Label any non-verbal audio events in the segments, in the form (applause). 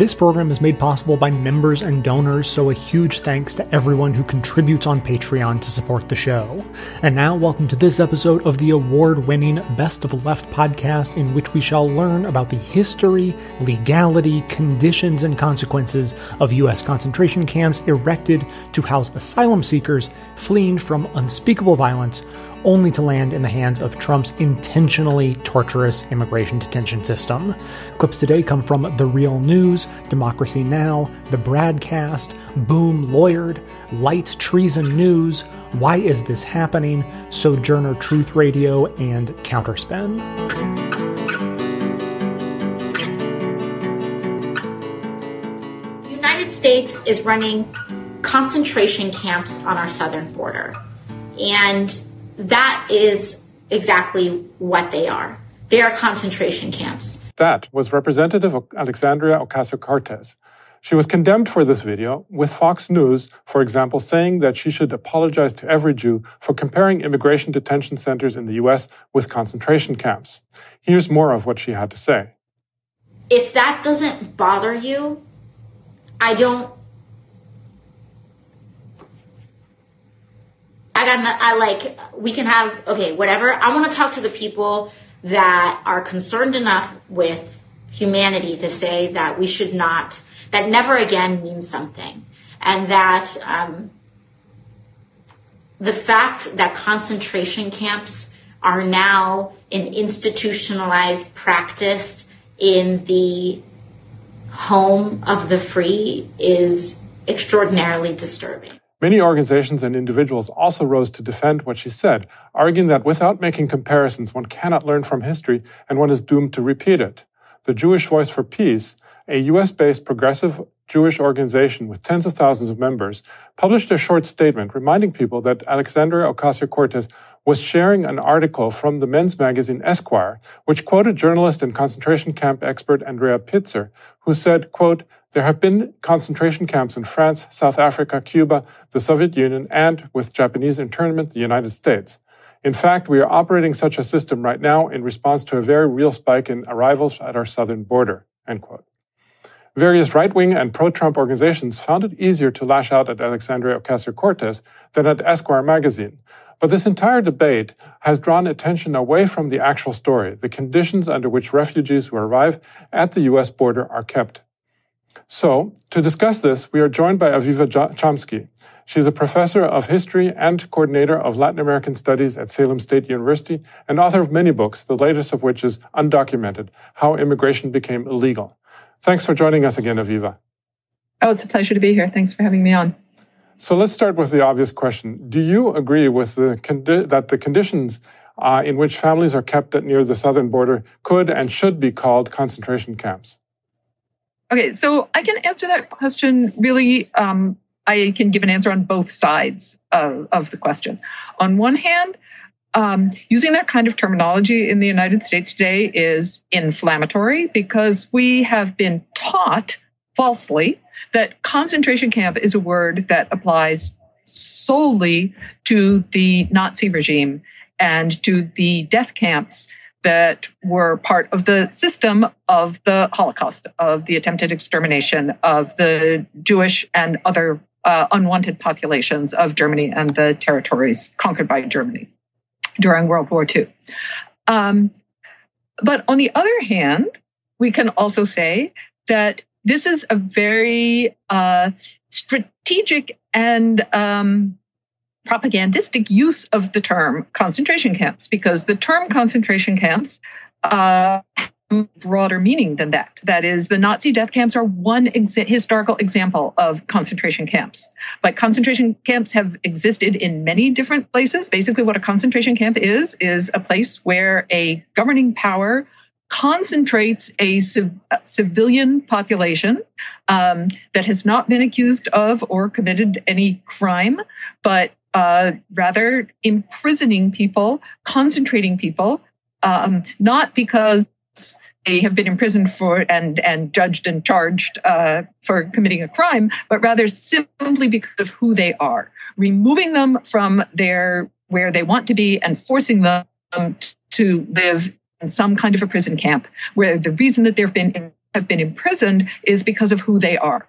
This program is made possible by members and donors, so a huge thanks to everyone who contributes on Patreon to support the show. And now, welcome to this episode of the award winning Best of Left podcast, in which we shall learn about the history, legality, conditions, and consequences of U.S. concentration camps erected to house asylum seekers fleeing from unspeakable violence only to land in the hands of Trump's intentionally torturous immigration detention system. Clips today come from The Real News, Democracy Now!, The BradCast, Boom Lawyered, Light Treason News, Why Is This Happening, Sojourner Truth Radio, and Counterspin. States is running concentration camps on our southern border. And that is exactly what they are. They are concentration camps. That was Representative Alexandria Ocasio Cortez. She was condemned for this video, with Fox News, for example, saying that she should apologize to every Jew for comparing immigration detention centers in the US with concentration camps. Here's more of what she had to say. If that doesn't bother you, I don't I got, I like, we can have, okay, whatever. I want to talk to the people that are concerned enough with humanity to say that we should not, that never again means something. And that, um, the fact that concentration camps are now an institutionalized practice in the home of the free is extraordinarily disturbing. Many organizations and individuals also rose to defend what she said, arguing that without making comparisons, one cannot learn from history and one is doomed to repeat it. The Jewish Voice for Peace, a US based progressive Jewish organization with tens of thousands of members, published a short statement reminding people that Alexandria Ocasio Cortez was sharing an article from the men's magazine Esquire, which quoted journalist and concentration camp expert Andrea Pitzer, who said, quote, there have been concentration camps in France, South Africa, Cuba, the Soviet Union, and, with Japanese internment, the United States. In fact, we are operating such a system right now in response to a very real spike in arrivals at our southern border. End quote. Various right wing and pro Trump organizations found it easier to lash out at Alexandria Ocasio Cortez than at Esquire magazine. But this entire debate has drawn attention away from the actual story, the conditions under which refugees who arrive at the U.S. border are kept so, to discuss this, we are joined by Aviva Chomsky. She's a professor of history and coordinator of Latin American studies at Salem State University and author of many books, the latest of which is Undocumented How Immigration Became Illegal. Thanks for joining us again, Aviva. Oh, it's a pleasure to be here. Thanks for having me on. So let's start with the obvious question. Do you agree with the condi- that the conditions uh, in which families are kept near the southern border could and should be called concentration camps? Okay, so I can answer that question really. Um, I can give an answer on both sides of, of the question. On one hand, um, using that kind of terminology in the United States today is inflammatory because we have been taught falsely that concentration camp is a word that applies solely to the Nazi regime and to the death camps that were part of the system of the Holocaust, of the attempted extermination of the Jewish and other uh, unwanted populations of Germany and the territories conquered by Germany during World War II. Um, but on the other hand, we can also say that this is a very uh, strategic and um, propagandistic use of the term concentration camps because the term concentration camps uh, broader meaning than that. That is, the Nazi death camps are one historical example of concentration camps. But concentration camps have existed in many different places. Basically, what a concentration camp is, is a place where a governing power concentrates a civ- civilian population um, that has not been accused of or committed any crime, but uh, rather imprisoning people, concentrating people, um, not because they have been imprisoned for and and judged and charged uh, for committing a crime, but rather simply because of who they are, removing them from their where they want to be and forcing them to live in some kind of a prison camp, where the reason that they've been have been imprisoned is because of who they are.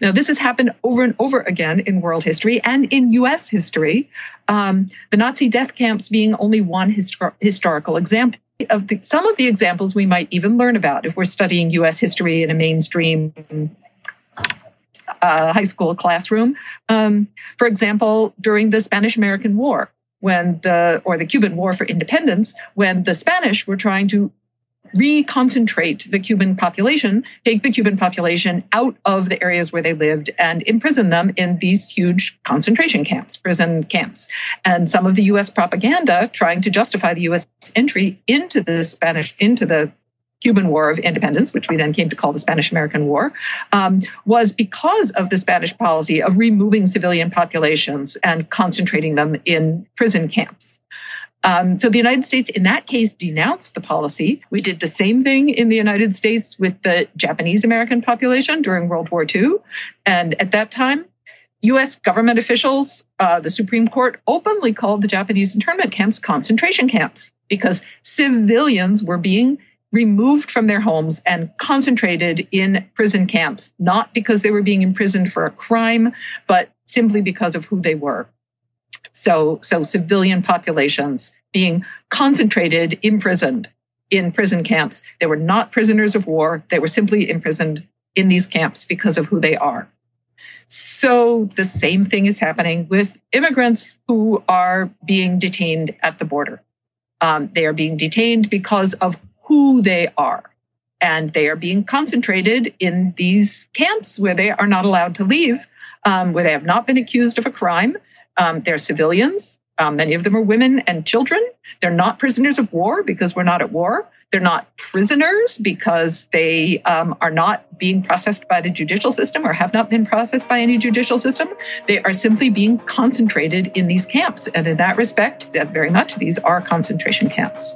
Now, this has happened over and over again in world history and in US history, um, the Nazi death camps being only one histor- historical example. Of the, some of the examples we might even learn about if we're studying US history in a mainstream uh, high school classroom. Um, for example, during the Spanish American War, when the, or the Cuban War for Independence, when the Spanish were trying to reconcentrate the Cuban population, take the Cuban population out of the areas where they lived and imprison them in these huge concentration camps, prison camps. And some of the US propaganda trying to justify the US entry into the Spanish, into the Cuban War of Independence, which we then came to call the Spanish American War, um, was because of the Spanish policy of removing civilian populations and concentrating them in prison camps. Um, so the United States, in that case, denounced the policy. We did the same thing in the United States with the Japanese American population during World War II. And at that time, US government officials, uh, the Supreme Court openly called the Japanese internment camps concentration camps because civilians were being removed from their homes and concentrated in prison camps, not because they were being imprisoned for a crime, but simply because of who they were. So, so civilian populations being concentrated, imprisoned in prison camps. They were not prisoners of war. They were simply imprisoned in these camps because of who they are. So the same thing is happening with immigrants who are being detained at the border. Um, they are being detained because of who they are. And they are being concentrated in these camps where they are not allowed to leave, um, where they have not been accused of a crime. Um, they're civilians. Um, many of them are women and children. They're not prisoners of war because we're not at war. They're not prisoners because they um, are not being processed by the judicial system or have not been processed by any judicial system. They are simply being concentrated in these camps. And in that respect, that very much, these are concentration camps.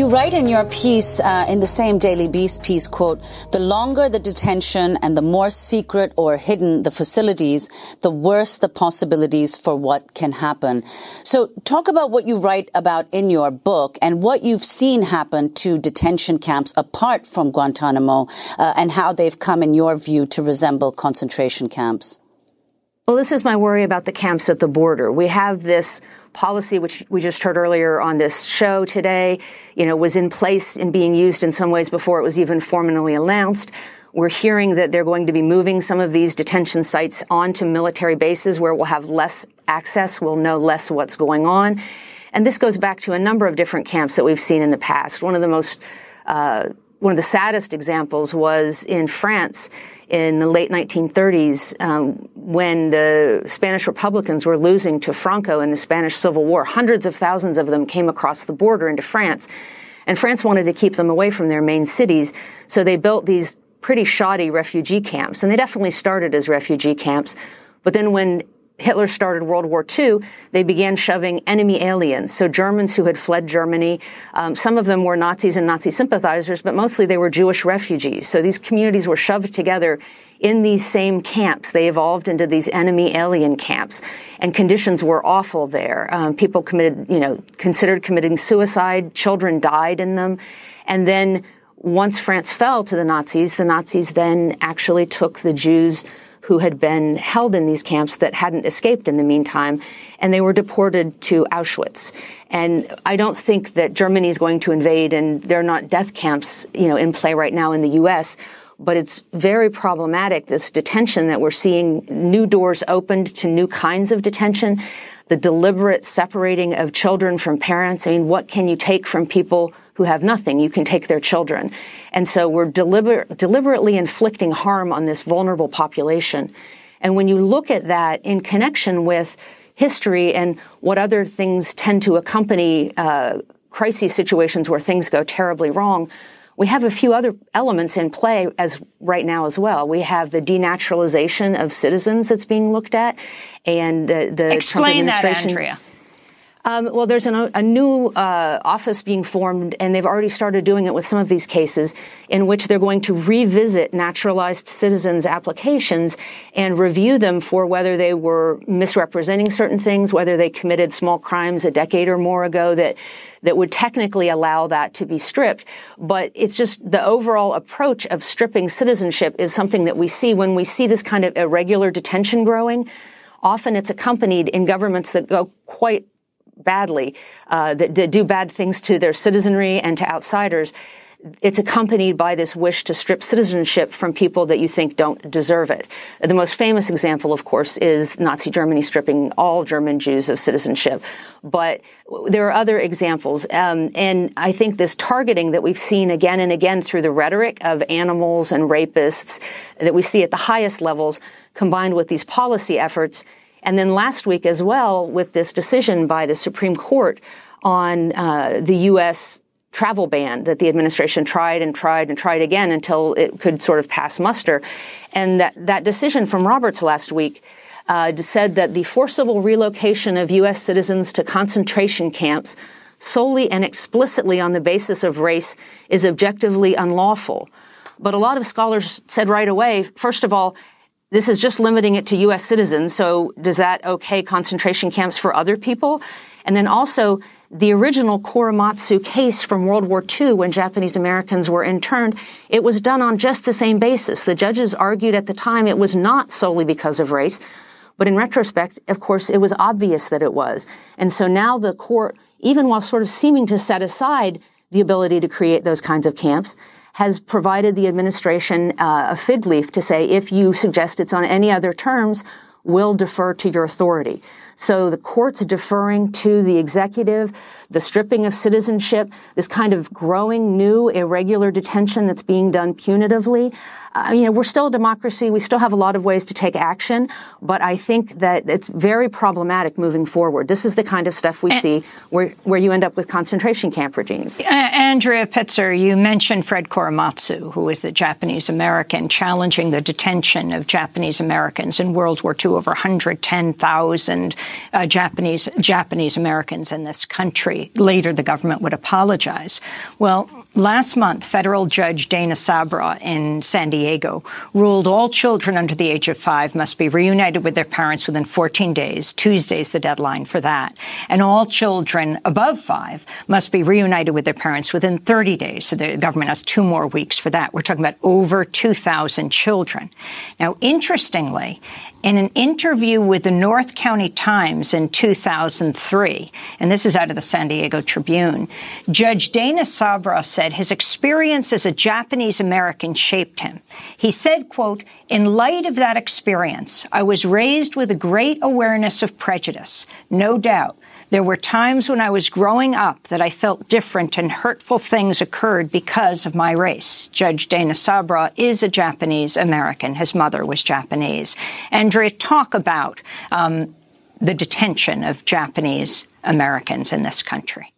You write in your piece, uh, in the same Daily Beast piece, quote, the longer the detention and the more secret or hidden the facilities, the worse the possibilities for what can happen. So talk about what you write about in your book and what you've seen happen to detention camps apart from Guantanamo uh, and how they've come, in your view, to resemble concentration camps. Well, this is my worry about the camps at the border. We have this policy, which we just heard earlier on this show today, you know, was in place and being used in some ways before it was even formally announced. We're hearing that they're going to be moving some of these detention sites onto military bases where we'll have less access, we'll know less what's going on. And this goes back to a number of different camps that we've seen in the past. One of the most, uh, one of the saddest examples was in France in the late 1930s um, when the Spanish Republicans were losing to Franco in the Spanish Civil War. Hundreds of thousands of them came across the border into France. And France wanted to keep them away from their main cities. So they built these pretty shoddy refugee camps. And they definitely started as refugee camps. But then when Hitler started World War II, they began shoving enemy aliens. So Germans who had fled Germany, um, some of them were Nazis and Nazi sympathizers, but mostly they were Jewish refugees. So these communities were shoved together in these same camps. They evolved into these enemy alien camps, and conditions were awful there. Um, people committed, you know, considered committing suicide. Children died in them, and then once France fell to the Nazis, the Nazis then actually took the Jews who had been held in these camps that hadn't escaped in the meantime, and they were deported to Auschwitz. And I don't think that Germany is going to invade, and there are not death camps, you know, in play right now in the U.S. But it's very problematic, this detention that we're seeing new doors opened to new kinds of detention, the deliberate separating of children from parents. I mean, what can you take from people who have nothing. You can take their children. And so we're deliber- deliberately inflicting harm on this vulnerable population. And when you look at that in connection with history and what other things tend to accompany uh, crisis situations where things go terribly wrong, we have a few other elements in play as right now as well. We have the denaturalization of citizens that's being looked at, and the, the Explain Trump administration. That, Andrea. Um, well, there's an, a new uh, office being formed, and they've already started doing it with some of these cases, in which they're going to revisit naturalized citizens' applications and review them for whether they were misrepresenting certain things, whether they committed small crimes a decade or more ago that that would technically allow that to be stripped. But it's just the overall approach of stripping citizenship is something that we see when we see this kind of irregular detention growing. Often it's accompanied in governments that go quite badly, uh, that, that do bad things to their citizenry and to outsiders it's accompanied by this wish to strip citizenship from people that you think don't deserve it. The most famous example, of course, is Nazi Germany stripping all German Jews of citizenship. But there are other examples. Um, and I think this targeting that we've seen again and again through the rhetoric of animals and rapists that we see at the highest levels combined with these policy efforts and then last week as well, with this decision by the Supreme Court on uh, the U.S. travel ban that the administration tried and tried and tried again until it could sort of pass muster. And that, that decision from Roberts last week uh, said that the forcible relocation of U.S. citizens to concentration camps solely and explicitly on the basis of race is objectively unlawful. But a lot of scholars said right away, first of all, this is just limiting it to U.S. citizens. So does that okay concentration camps for other people? And then also the original Korematsu case from World War II when Japanese Americans were interned, it was done on just the same basis. The judges argued at the time it was not solely because of race, but in retrospect, of course, it was obvious that it was. And so now the court, even while sort of seeming to set aside the ability to create those kinds of camps, has provided the administration uh, a fig leaf to say, if you suggest it's on any other terms, we'll defer to your authority. So the court's deferring to the executive, the stripping of citizenship, this kind of growing new irregular detention that's being done punitively uh, you know, we're still a democracy. We still have a lot of ways to take action, but I think that it's very problematic moving forward. This is the kind of stuff we and, see where, where you end up with concentration camp regimes. Uh, Andrea Pitzer, you mentioned Fred Korematsu, who is the Japanese American challenging the detention of Japanese Americans in World War II. Over 110,000 uh, Japanese Japanese Americans in this country. Later, the government would apologize. Well, Last month, federal judge Dana Sabraw in San Diego ruled all children under the age of five must be reunited with their parents within 14 days. Tuesday is the deadline for that. And all children above five must be reunited with their parents within 30 days. So the government has two more weeks for that. We're talking about over 2,000 children. Now, interestingly, in an interview with the North County Times in 2003, and this is out of the San Diego Tribune, Judge Dana Sabraw said his experience as a Japanese American shaped him. He said, quote, in light of that experience, I was raised with a great awareness of prejudice, no doubt, there were times when I was growing up that I felt different and hurtful things occurred because of my race. Judge Dana Sabraw is a Japanese American. His mother was Japanese. Andrea, talk about um, the detention of Japanese Americans in this country.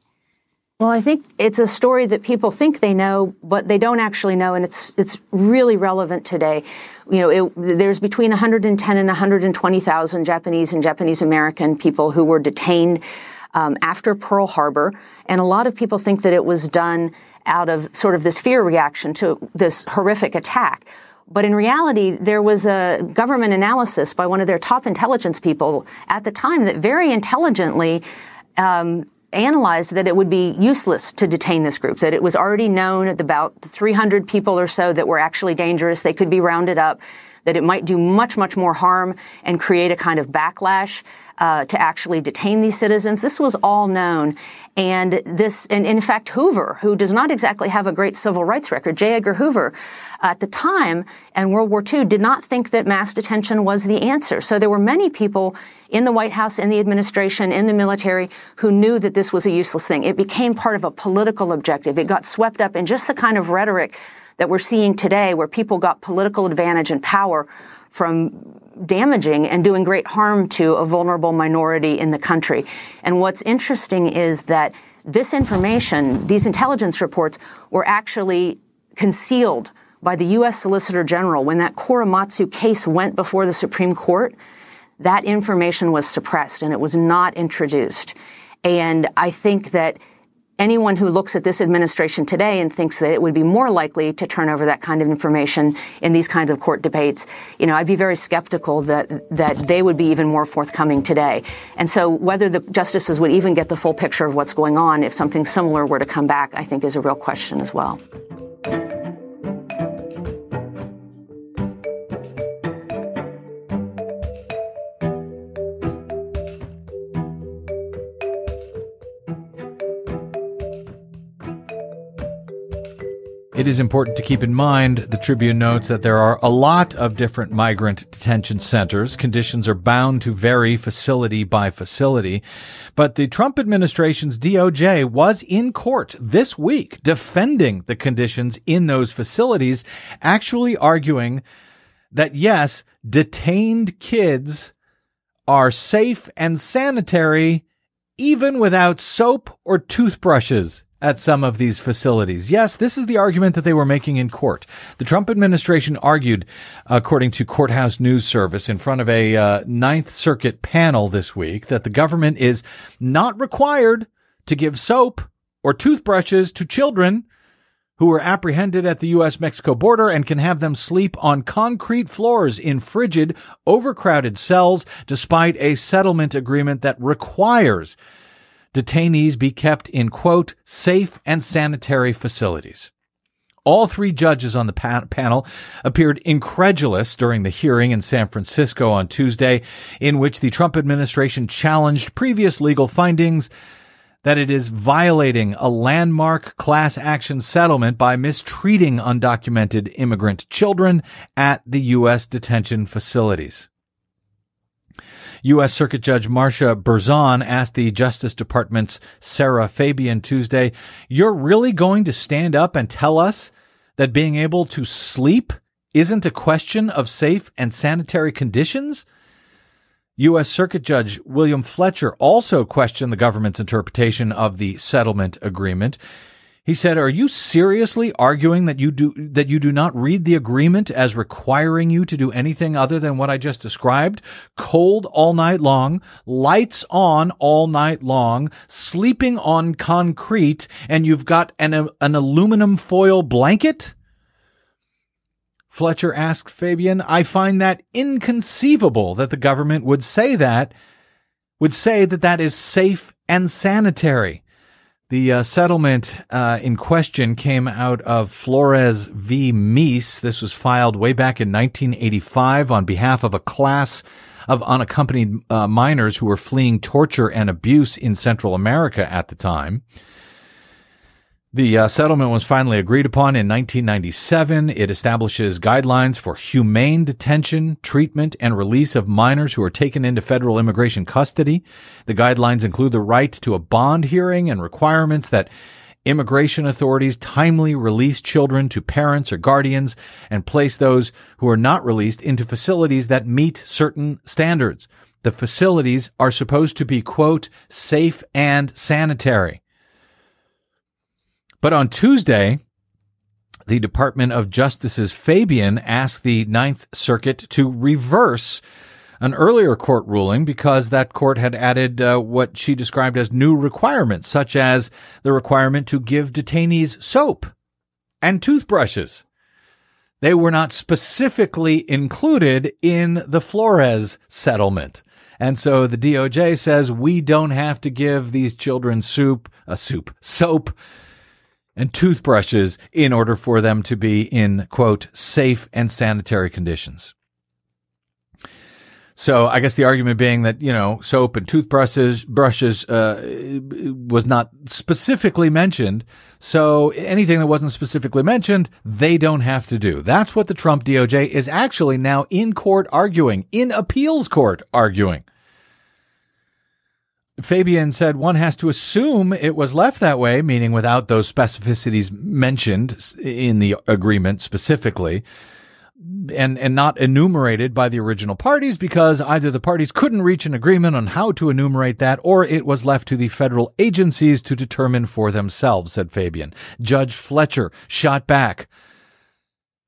Well, I think it's a story that people think they know, but they don't actually know, and it's it's really relevant today. You know, it, there's between 110 and 120,000 Japanese and Japanese American people who were detained um, after Pearl Harbor, and a lot of people think that it was done out of sort of this fear reaction to this horrific attack. But in reality, there was a government analysis by one of their top intelligence people at the time that very intelligently um, analyzed that it would be useless to detain this group, that it was already known about 300 people or so that were actually dangerous. They could be rounded up, that it might do much, much more harm and create a kind of backlash uh, to actually detain these citizens. This was all known. And this, and in fact, Hoover, who does not exactly have a great civil rights record, J. Edgar Hoover, at the time and World War II did not think that mass detention was the answer. So there were many people in the White House, in the administration, in the military who knew that this was a useless thing. It became part of a political objective. It got swept up in just the kind of rhetoric that we're seeing today where people got political advantage and power from damaging and doing great harm to a vulnerable minority in the country. And what's interesting is that this information, these intelligence reports, were actually concealed by the U.S. Solicitor General when that Korematsu case went before the Supreme Court. That information was suppressed and it was not introduced. And I think that anyone who looks at this administration today and thinks that it would be more likely to turn over that kind of information in these kinds of court debates, you know, I'd be very skeptical that that they would be even more forthcoming today. And so whether the justices would even get the full picture of what's going on if something similar were to come back, I think is a real question as well. It is important to keep in mind, the Tribune notes, that there are a lot of different migrant detention centers. Conditions are bound to vary facility by facility. But the Trump administration's DOJ was in court this week defending the conditions in those facilities, actually arguing that yes, detained kids are safe and sanitary even without soap or toothbrushes at some of these facilities. Yes, this is the argument that they were making in court. The Trump administration argued, according to Courthouse News Service, in front of a uh, Ninth Circuit panel this week, that the government is not required to give soap or toothbrushes to children who were apprehended at the U.S. Mexico border and can have them sleep on concrete floors in frigid, overcrowded cells, despite a settlement agreement that requires detainees be kept in quote, safe and sanitary facilities. All three judges on the pa- panel appeared incredulous during the hearing in San Francisco on Tuesday, in which the Trump administration challenged previous legal findings that it is violating a landmark class action settlement by mistreating undocumented immigrant children at the U.S. detention facilities. U.S. Circuit Judge Marsha Berzon asked the Justice Department's Sarah Fabian Tuesday, You're really going to stand up and tell us that being able to sleep isn't a question of safe and sanitary conditions? U.S. Circuit Judge William Fletcher also questioned the government's interpretation of the settlement agreement. He said, "Are you seriously arguing that you do that you do not read the agreement as requiring you to do anything other than what I just described? Cold all night long, lights on all night long, sleeping on concrete, and you've got an an aluminum foil blanket?" Fletcher asked Fabian, "I find that inconceivable that the government would say that would say that that is safe and sanitary." The uh, settlement uh, in question came out of Flores v. Meese. This was filed way back in 1985 on behalf of a class of unaccompanied uh, minors who were fleeing torture and abuse in Central America at the time. The uh, settlement was finally agreed upon in 1997. It establishes guidelines for humane detention, treatment, and release of minors who are taken into federal immigration custody. The guidelines include the right to a bond hearing and requirements that immigration authorities timely release children to parents or guardians and place those who are not released into facilities that meet certain standards. The facilities are supposed to be, quote, safe and sanitary. But on Tuesday, the Department of Justice's Fabian asked the Ninth Circuit to reverse an earlier court ruling because that court had added uh, what she described as new requirements, such as the requirement to give detainees soap and toothbrushes. They were not specifically included in the Flores settlement. And so the DOJ says we don't have to give these children soup, a soup, soap, and toothbrushes in order for them to be in, quote, safe and sanitary conditions. So I guess the argument being that, you know, soap and toothbrushes, brushes, uh, was not specifically mentioned. So anything that wasn't specifically mentioned, they don't have to do. That's what the Trump DOJ is actually now in court arguing, in appeals court arguing. Fabian said one has to assume it was left that way, meaning without those specificities mentioned in the agreement specifically, and, and not enumerated by the original parties because either the parties couldn't reach an agreement on how to enumerate that or it was left to the federal agencies to determine for themselves, said Fabian. Judge Fletcher shot back,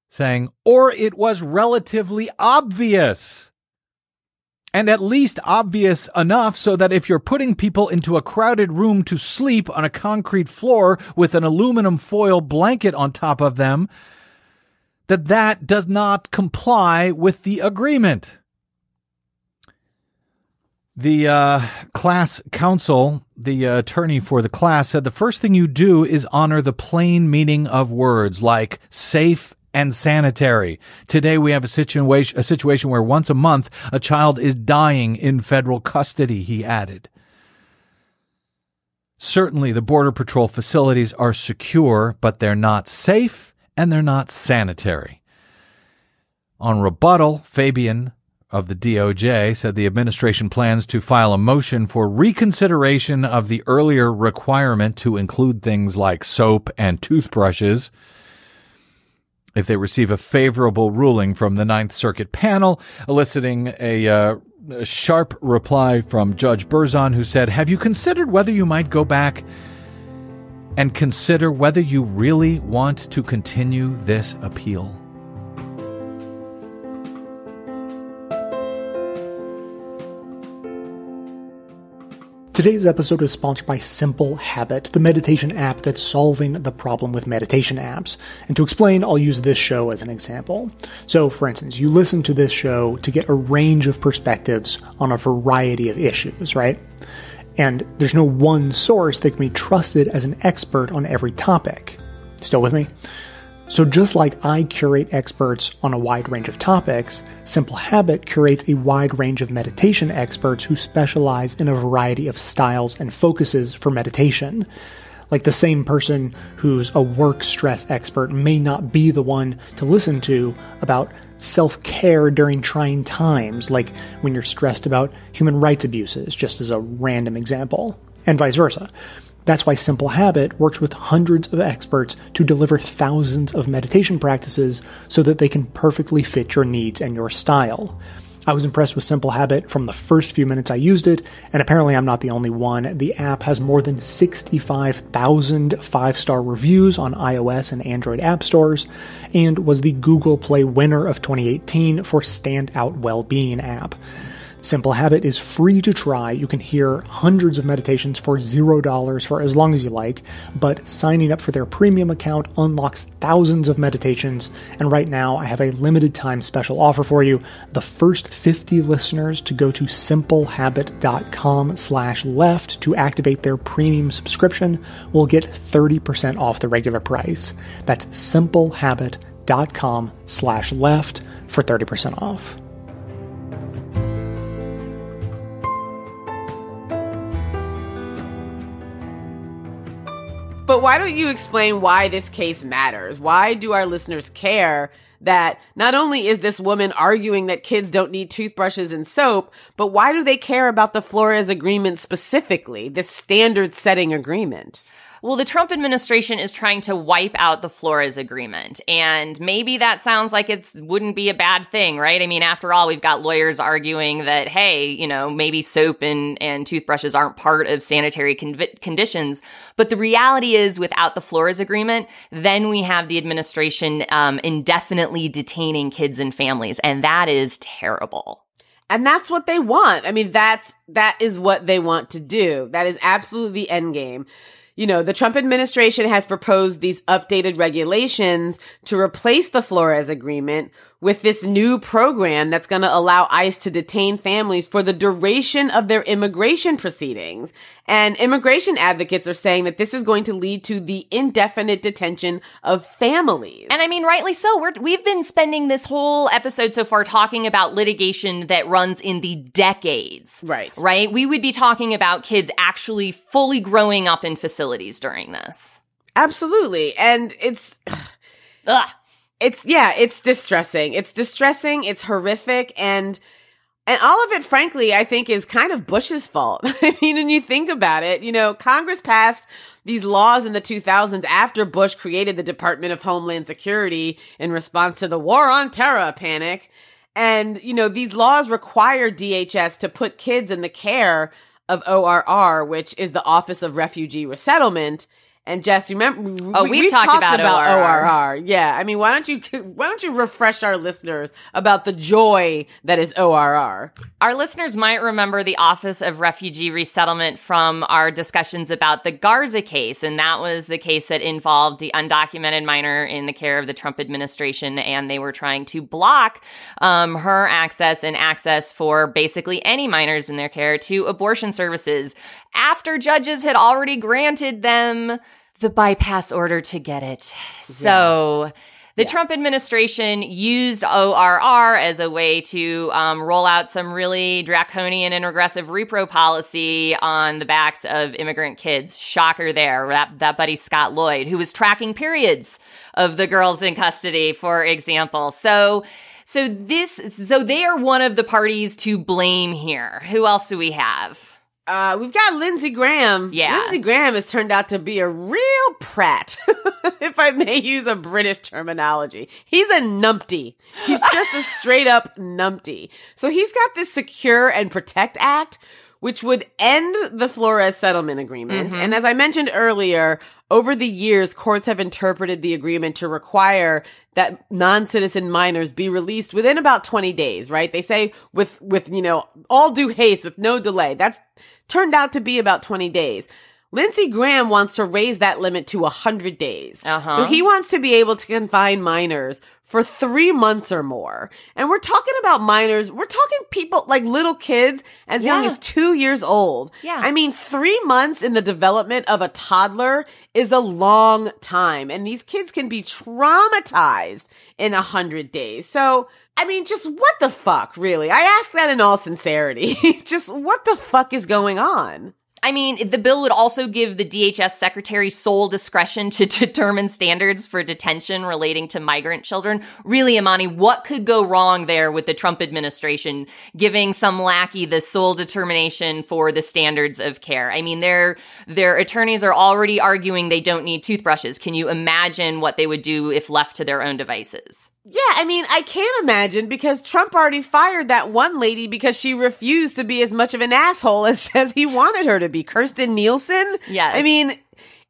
saying, or it was relatively obvious and at least obvious enough so that if you're putting people into a crowded room to sleep on a concrete floor with an aluminum foil blanket on top of them, that that does not comply with the agreement. The uh, class counsel, the uh, attorney for the class, said the first thing you do is honor the plain meaning of words like safe and sanitary. Today we have a situation, a situation where once a month a child is dying in federal custody, he added. Certainly the Border Patrol facilities are secure, but they're not safe and they're not sanitary. On rebuttal, Fabian of the DOJ said the administration plans to file a motion for reconsideration of the earlier requirement to include things like soap and toothbrushes. If they receive a favorable ruling from the Ninth Circuit panel, eliciting a, uh, a sharp reply from Judge Berzon, who said, Have you considered whether you might go back and consider whether you really want to continue this appeal? Today's episode is sponsored by Simple Habit, the meditation app that's solving the problem with meditation apps. And to explain, I'll use this show as an example. So, for instance, you listen to this show to get a range of perspectives on a variety of issues, right? And there's no one source that can be trusted as an expert on every topic. Still with me? So, just like I curate experts on a wide range of topics, Simple Habit curates a wide range of meditation experts who specialize in a variety of styles and focuses for meditation. Like the same person who's a work stress expert may not be the one to listen to about self care during trying times, like when you're stressed about human rights abuses, just as a random example, and vice versa. That's why Simple Habit works with hundreds of experts to deliver thousands of meditation practices so that they can perfectly fit your needs and your style. I was impressed with Simple Habit from the first few minutes I used it, and apparently I'm not the only one. The app has more than 65,000 five star reviews on iOS and Android app stores, and was the Google Play winner of 2018 for Standout Wellbeing app. Simple Habit is free to try. You can hear hundreds of meditations for $0 for as long as you like, but signing up for their premium account unlocks thousands of meditations. And right now, I have a limited time special offer for you. The first 50 listeners to go to simplehabit.com slash left to activate their premium subscription will get 30% off the regular price. That's simplehabit.com slash left for 30% off. But why don't you explain why this case matters? Why do our listeners care that not only is this woman arguing that kids don't need toothbrushes and soap, but why do they care about the Flores agreement specifically, this standard setting agreement? Well, the Trump administration is trying to wipe out the Flores agreement. And maybe that sounds like it wouldn't be a bad thing, right? I mean, after all, we've got lawyers arguing that, hey, you know, maybe soap and, and toothbrushes aren't part of sanitary conv- conditions. But the reality is, without the Flores agreement, then we have the administration um, indefinitely detaining kids and families. And that is terrible. And that's what they want. I mean, that's, that is what they want to do. That is absolutely the end game you know, the Trump administration has proposed these updated regulations to replace the Flores agreement with this new program that's going to allow ICE to detain families for the duration of their immigration proceedings. And immigration advocates are saying that this is going to lead to the indefinite detention of families. And I mean, rightly so. We're, we've been spending this whole episode so far talking about litigation that runs in the decades. Right. Right? We would be talking about kids actually fully growing up in facilities during this. Absolutely. And it's. Ugh it's yeah, it's distressing. It's distressing. It's horrific, and and all of it, frankly, I think is kind of Bush's fault. (laughs) I mean, when you think about it, you know, Congress passed these laws in the 2000s after Bush created the Department of Homeland Security in response to the war on terror panic. And, you know, these laws require DHS to put kids in the care of ORR, which is the Office of Refugee Resettlement. And Jess, you remember? Oh, we've, we've talked, talked, about, about ORR. ORR. Yeah, I mean, why don't you why don't you refresh our listeners about the joy that is ORR? Our listeners might remember the Office of Refugee Resettlement from our discussions about the Garza case, and that was the case that involved the undocumented minor in the care of the Trump administration, and they were trying to block um, her access and access for basically any minors in their care to abortion services after judges had already granted them the bypass order to get it. So. The yeah. Trump administration used ORR as a way to um, roll out some really draconian and regressive repro policy on the backs of immigrant kids. Shocker there. That, that buddy Scott Lloyd, who was tracking periods of the girls in custody, for example. So, so this, so they are one of the parties to blame here. Who else do we have? Uh, we've got Lindsey Graham. Yeah. Lindsey Graham has turned out to be a real prat, (laughs) if I may use a British terminology. He's a numpty. He's just a (laughs) straight up numpty. So he's got this Secure and Protect Act, which would end the Flores settlement agreement. Mm-hmm. And as I mentioned earlier, over the years, courts have interpreted the agreement to require that non-citizen minors be released within about 20 days, right? They say with, with, you know, all due haste, with no delay. That's, turned out to be about 20 days. Lindsey Graham wants to raise that limit to 100 days. Uh-huh. So he wants to be able to confine minors for three months or more. And we're talking about minors. We're talking people like little kids as yeah. young as two years old. Yeah. I mean, three months in the development of a toddler is a long time. And these kids can be traumatized in a hundred days. So I mean, just what the fuck, really? I ask that in all sincerity. (laughs) just what the fuck is going on? I mean, the bill would also give the DHS secretary sole discretion to (laughs) determine standards for detention relating to migrant children. Really, Imani, what could go wrong there with the Trump administration giving some lackey the sole determination for the standards of care? I mean, their their attorneys are already arguing they don't need toothbrushes. Can you imagine what they would do if left to their own devices? Yeah, I mean, I can't imagine because Trump already fired that one lady because she refused to be as much of an asshole (laughs) as, as he wanted her to be. Kirstjen Nielsen? Yes. I mean,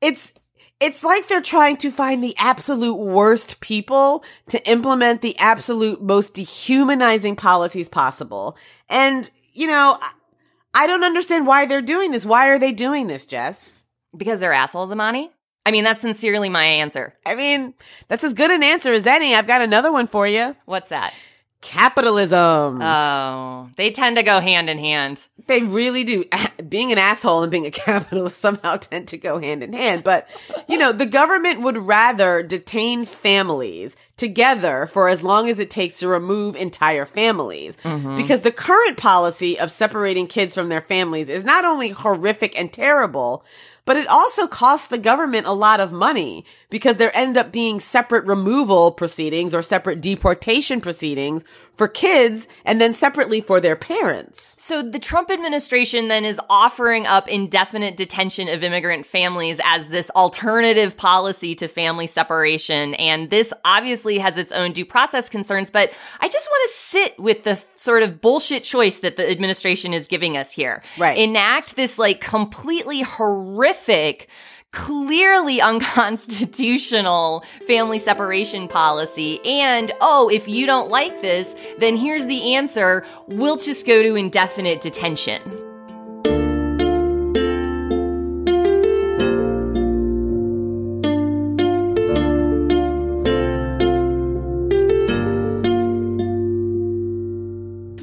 it's, it's like they're trying to find the absolute worst people to implement the absolute most dehumanizing policies possible. And, you know, I don't understand why they're doing this. Why are they doing this, Jess? Because they're assholes, Imani? I mean, that's sincerely my answer. I mean, that's as good an answer as any. I've got another one for you. What's that? Capitalism. Oh, they tend to go hand in hand. They really do. (laughs) Being an asshole and being a (laughs) capitalist somehow tend to go hand in hand. But, you know, the government would rather detain families together for as long as it takes to remove entire families. Mm-hmm. Because the current policy of separating kids from their families is not only horrific and terrible, but it also costs the government a lot of money because there end up being separate removal proceedings or separate deportation proceedings for kids and then separately for their parents. So the Trump administration then is offering up indefinite detention of immigrant families as this alternative policy to family separation. And this obviously has its own due process concerns, but I just want to sit with the sort of bullshit choice that the administration is giving us here. Right. Enact this like completely horrific clearly (laughs) unconstitutional family separation policy. And, oh, if you don't like this, then here's the answer. We'll just go to indefinite detention.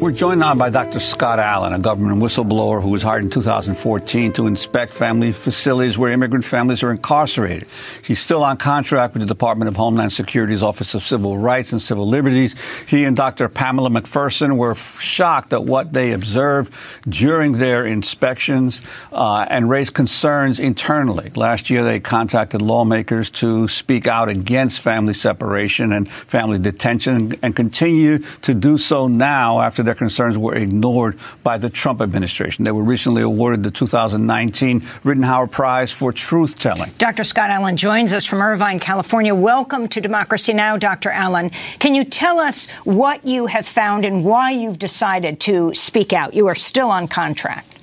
We're joined now by Dr. Scott Allen, a government whistleblower who was hired in 2014 to inspect family facilities where immigrant families are incarcerated. He's still on contract with the Department of Homeland Security's Office of Civil Rights and Civil Liberties. He and Dr. Pamela McPherson were shocked at what they observed during their inspections uh, and raised concerns internally. Last year, they contacted lawmakers to speak out against family separation and family detention and continue to do so now after their concerns were ignored by the Trump administration. They were recently awarded the 2019 Ridenhour Prize for truth telling. Dr. Scott Allen joins us from Irvine, California. Welcome to Democracy Now!, Dr. Allen. Can you tell us what you have found and why you've decided to speak out? You are still on contract.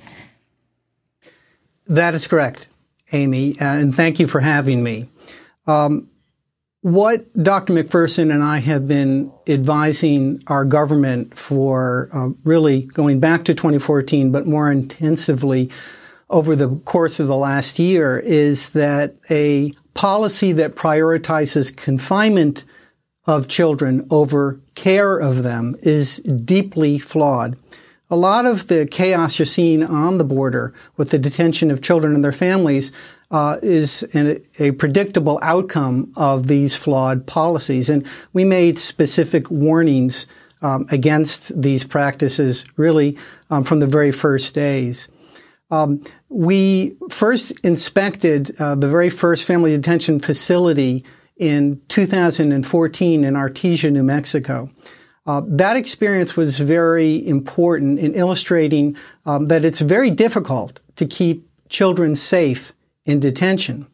That is correct. Amy, and thank you for having me. Um, what Dr. McPherson and I have been advising our government for uh, really going back to 2014, but more intensively over the course of the last year is that a policy that prioritizes confinement of children over care of them is deeply flawed. A lot of the chaos you're seeing on the border with the detention of children and their families uh, is an, a predictable outcome of these flawed policies. And we made specific warnings um, against these practices really um, from the very first days. Um, we first inspected uh, the very first family detention facility in 2014 in Artesia, New Mexico. Uh, that experience was very important in illustrating um, that it's very difficult to keep children safe in detention.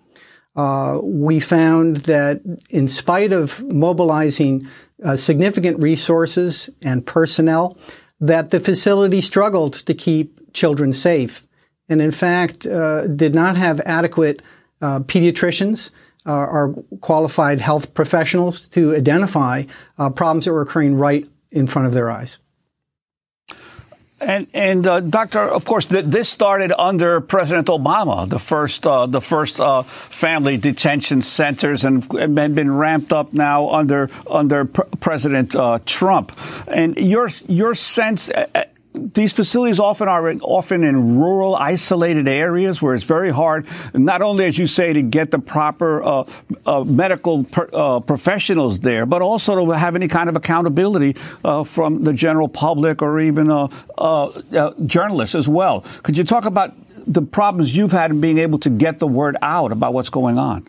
Uh, we found that in spite of mobilizing uh, significant resources and personnel, that the facility struggled to keep children safe, and in fact uh, did not have adequate uh, pediatricians uh, are qualified health professionals to identify uh, problems that were occurring right in front of their eyes. And, and uh, Doctor, of course, th- this started under President Obama, the first uh, the first uh, family detention centers, and, been ramped up now under under President uh, Trump. And your your sense these facilities often are often in rural, isolated areas where it's very hard, not only, as you say, to get the proper uh, uh, medical per, uh, professionals there, but also to have any kind of accountability uh, from the general public or even uh, uh, journalists as well. Could you talk about the problems you've had in being able to get the word out about what's going on?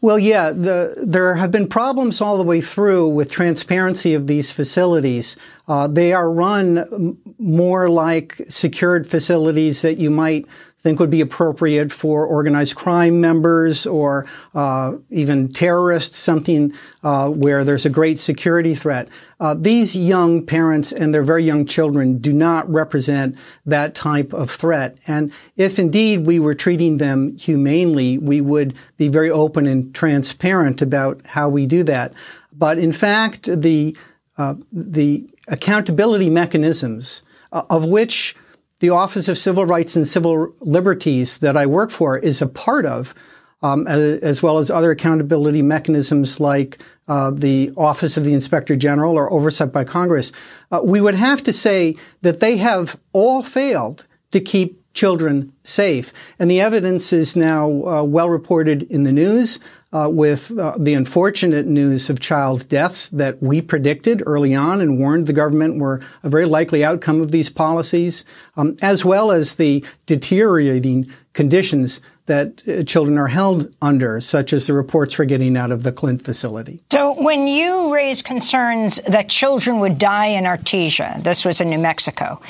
Well, yeah, the, there have been problems all the way through with transparency of these facilities. Uh, they are run more like secured facilities that you might think would be appropriate for organized crime members or uh, even terrorists, something uh, where there's a great security threat. Uh, these young parents and their very young children do not represent that type of threat. And if indeed we were treating them humanely, we would be very open and transparent about how we do that. But in fact, the uh, the accountability mechanisms uh, of which the Office of Civil Rights and Civil Liberties that I work for is a part of, um, as, as, well as other accountability mechanisms like uh, the Office of the Inspector General or oversight by Congress, uh, we would have to say that they have all failed to keep children safe. And the evidence is now uh, well reported in the news uh, with uh, the unfortunate news of child deaths that we predicted early on and warned the government were a very likely outcome of these policies, um, as well as the deteriorating conditions that uh, children are held under, such as the reports we're getting out of the Clint facility. So, when you raise concerns that children would die in Artesia, this was in New Mexico,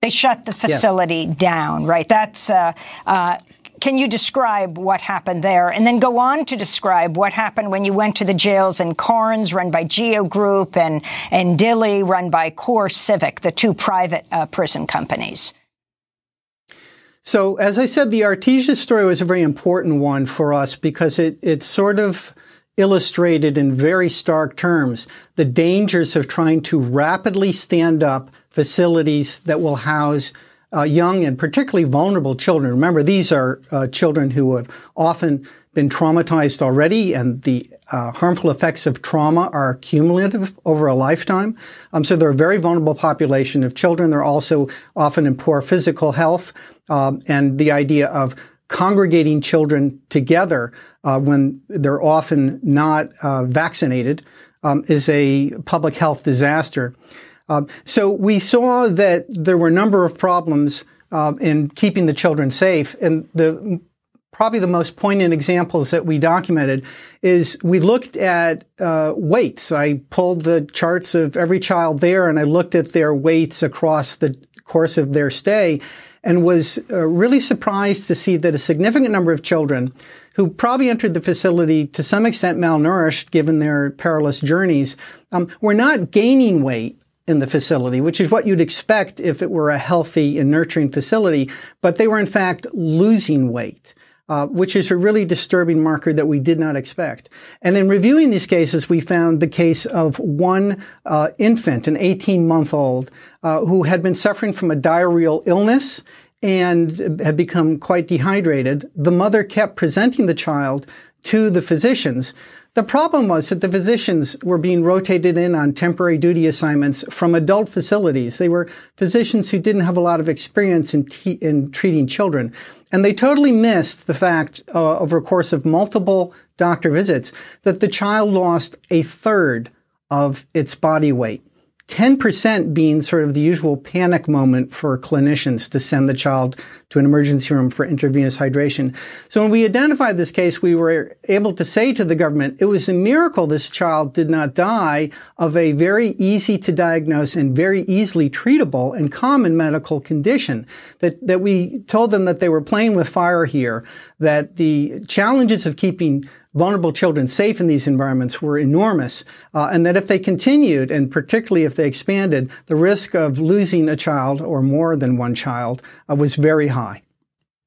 they shut the facility yes. down, right? That's uh, uh, can you describe what happened there? And then go on to describe what happened when you went to the jails in Karnes, run by Geo Group, and, and Dilley, run by Core Civic, the two private uh, prison companies. So, as I said, the Artesia story was a very important one for us because it, it sort of illustrated in very stark terms the dangers of trying to rapidly stand up facilities that will house uh, young and particularly vulnerable children. Remember, these are uh, children who have often been traumatized already, and the uh, harmful effects of trauma are cumulative over a lifetime. Um, so they're a very vulnerable population of children. They're also often in poor physical health, um, and the idea of congregating children together uh, when they're often not uh, vaccinated um, is a public health disaster. Um, so we saw that there were a number of problems uh, in keeping the children safe, and the probably the most poignant examples that we documented is we looked at uh, weights. I pulled the charts of every child there, and I looked at their weights across the course of their stay, and was uh, really surprised to see that a significant number of children who probably entered the facility to some extent malnourished given their perilous journeys um, were not gaining weight in the facility, which is what you'd expect if it were a healthy and nurturing facility, but they were in fact losing weight. Uh, which is a really disturbing marker that we did not expect. And in reviewing these cases, we found the case of one uh, infant, an 18 month old, uh, who had been suffering from a diarrheal illness and had become quite dehydrated. The mother kept presenting the child to the physicians the problem was that the physicians were being rotated in on temporary duty assignments from adult facilities. They were physicians who didn't have a lot of experience in, in treating children. And they totally missed the fact uh, over a course of multiple doctor visits that the child lost a third of its body weight. 10% being sort of the usual panic moment for clinicians to send the child to an emergency room for intravenous hydration. So when we identified this case, we were able to say to the government, it was a miracle this child did not die of a very easy to diagnose and very easily treatable and common medical condition. That, that we told them that they were playing with fire here, that the challenges of keeping vulnerable children safe in these environments were enormous, uh, and that if they continued, and particularly if they expanded, the risk of losing a child or more than one child uh, was very high.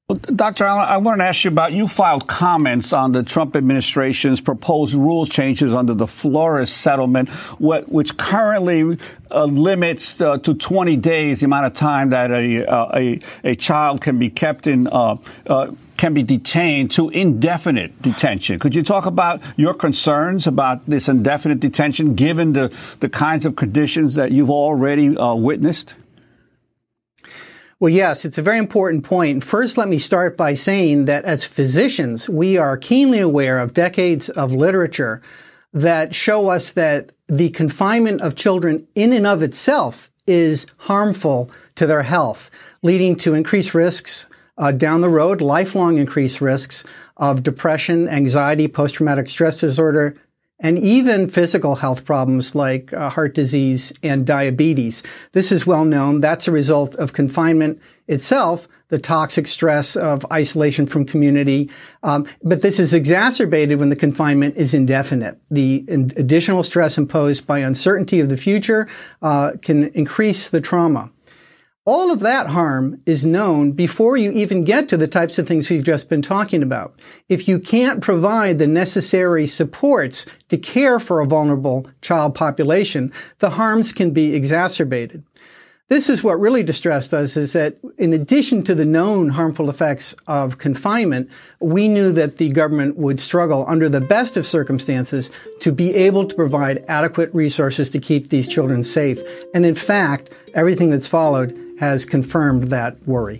Well, Dr. Allen, I want to ask you about you filed comments on the Trump administration's proposed rule changes under the Flores settlement, which currently uh, limits uh, to 20 days the amount of time that a uh, a, a child can be kept in uh, uh, can be detained to indefinite detention. Could you talk about your concerns about this indefinite detention given the, the kinds of conditions that you've already uh, witnessed? Well, yes, it's a very important point. First, let me start by saying that as physicians, we are keenly aware of decades of literature that show us that the confinement of children in and of itself is harmful to their health, leading to increased risks uh, down the road, lifelong increased risks of depression, anxiety, post-traumatic stress disorder, and even physical health problems like uh, heart disease and diabetes. This is well known. That's a result of confinement itself, the toxic stress of isolation from community. Um, but this is exacerbated when the confinement is indefinite. The in- additional stress imposed by uncertainty of the future uh, can increase the trauma. All of that harm is known before you even get to the types of things we've just been talking about. If you can't provide the necessary supports to care for a vulnerable child population, the harms can be exacerbated. This is what really distressed us is that in addition to the known harmful effects of confinement, we knew that the government would struggle under the best of circumstances to be able to provide adequate resources to keep these children safe. And in fact, everything that's followed has confirmed that worry.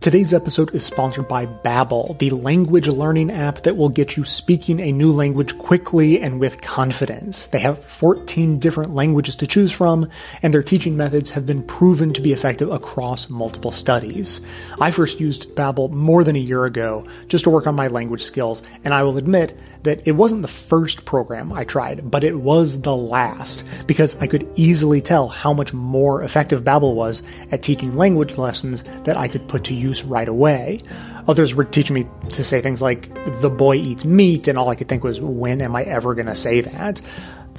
Today's episode is sponsored by Babbel, the language learning app that will get you speaking a new language quickly and with confidence. They have 14 different languages to choose from, and their teaching methods have been proven to be effective across multiple studies. I first used Babbel more than a year ago just to work on my language skills, and I will admit that it wasn't the first program I tried, but it was the last because I could easily tell how much more effective Babbel was at teaching language lessons that I could put to use right away. Others were teaching me to say things like the boy eats meat and all I could think was when am I ever going to say that?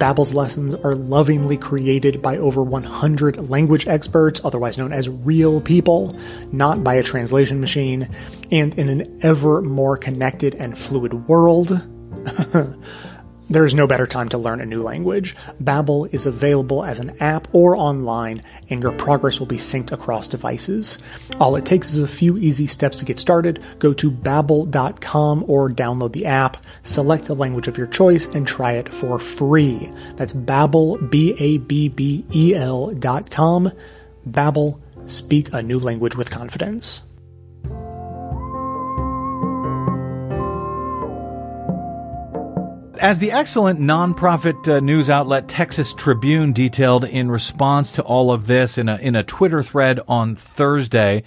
Babbel's lessons are lovingly created by over 100 language experts, otherwise known as real people, not by a translation machine, and in an ever more connected and fluid world, (laughs) there is no better time to learn a new language. Babbel is available as an app or online, and your progress will be synced across devices. All it takes is a few easy steps to get started. Go to babbel.com or download the app, select the language of your choice, and try it for free. That's Babbel, B-A-B-B-E-L dot com. Babbel, speak a new language with confidence. As the excellent nonprofit uh, news outlet Texas Tribune detailed in response to all of this in a, in a Twitter thread on Thursday,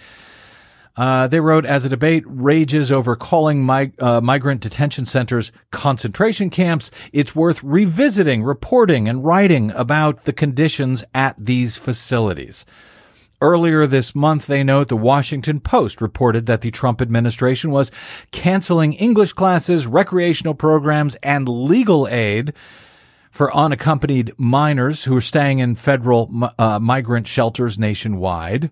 uh, they wrote, as a debate rages over calling mig- uh, migrant detention centers concentration camps, it's worth revisiting, reporting, and writing about the conditions at these facilities. Earlier this month, they note the Washington Post reported that the Trump administration was canceling English classes, recreational programs, and legal aid for unaccompanied minors who are staying in federal uh, migrant shelters nationwide.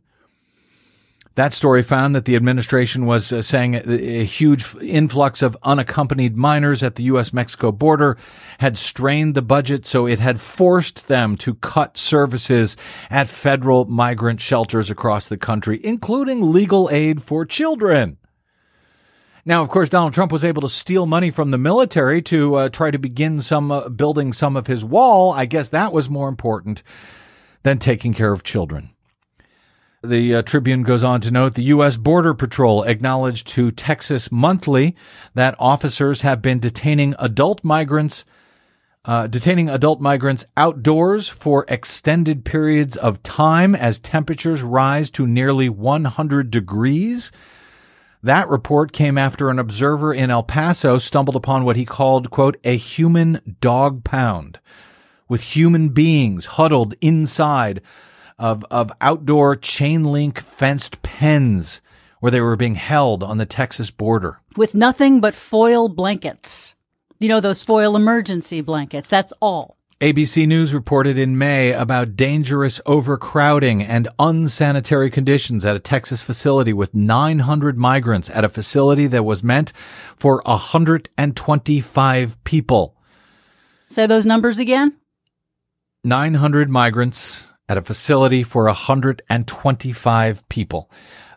That story found that the administration was uh, saying a, a, huge influx of unaccompanied minors at the U.S. Mexico border had strained the budget, so it had forced them to cut services at federal migrant shelters across the country, including legal aid for children. Now, of course, Donald Trump was able to steal money from the military to uh, try to begin some uh, building some of his wall. I guess that was more important than taking care of children. The uh, Tribune goes on to note the U.S. Border Patrol acknowledged to Texas Monthly that officers have been detaining adult migrants, uh, detaining adult migrants outdoors for extended periods of time as temperatures rise to nearly 100 degrees. That report came after an observer in El Paso stumbled upon what he called, quote, a human dog pound with human beings huddled inside of, of outdoor chain link fenced pens where they were being held on the Texas border. With nothing but foil blankets. You know, those foil emergency blankets. That's all. ABC News reported in May about dangerous overcrowding and unsanitary conditions at a Texas facility with 900 migrants at a facility that was meant for 125 people. Say those numbers again. 900 migrants at a facility for 125 people.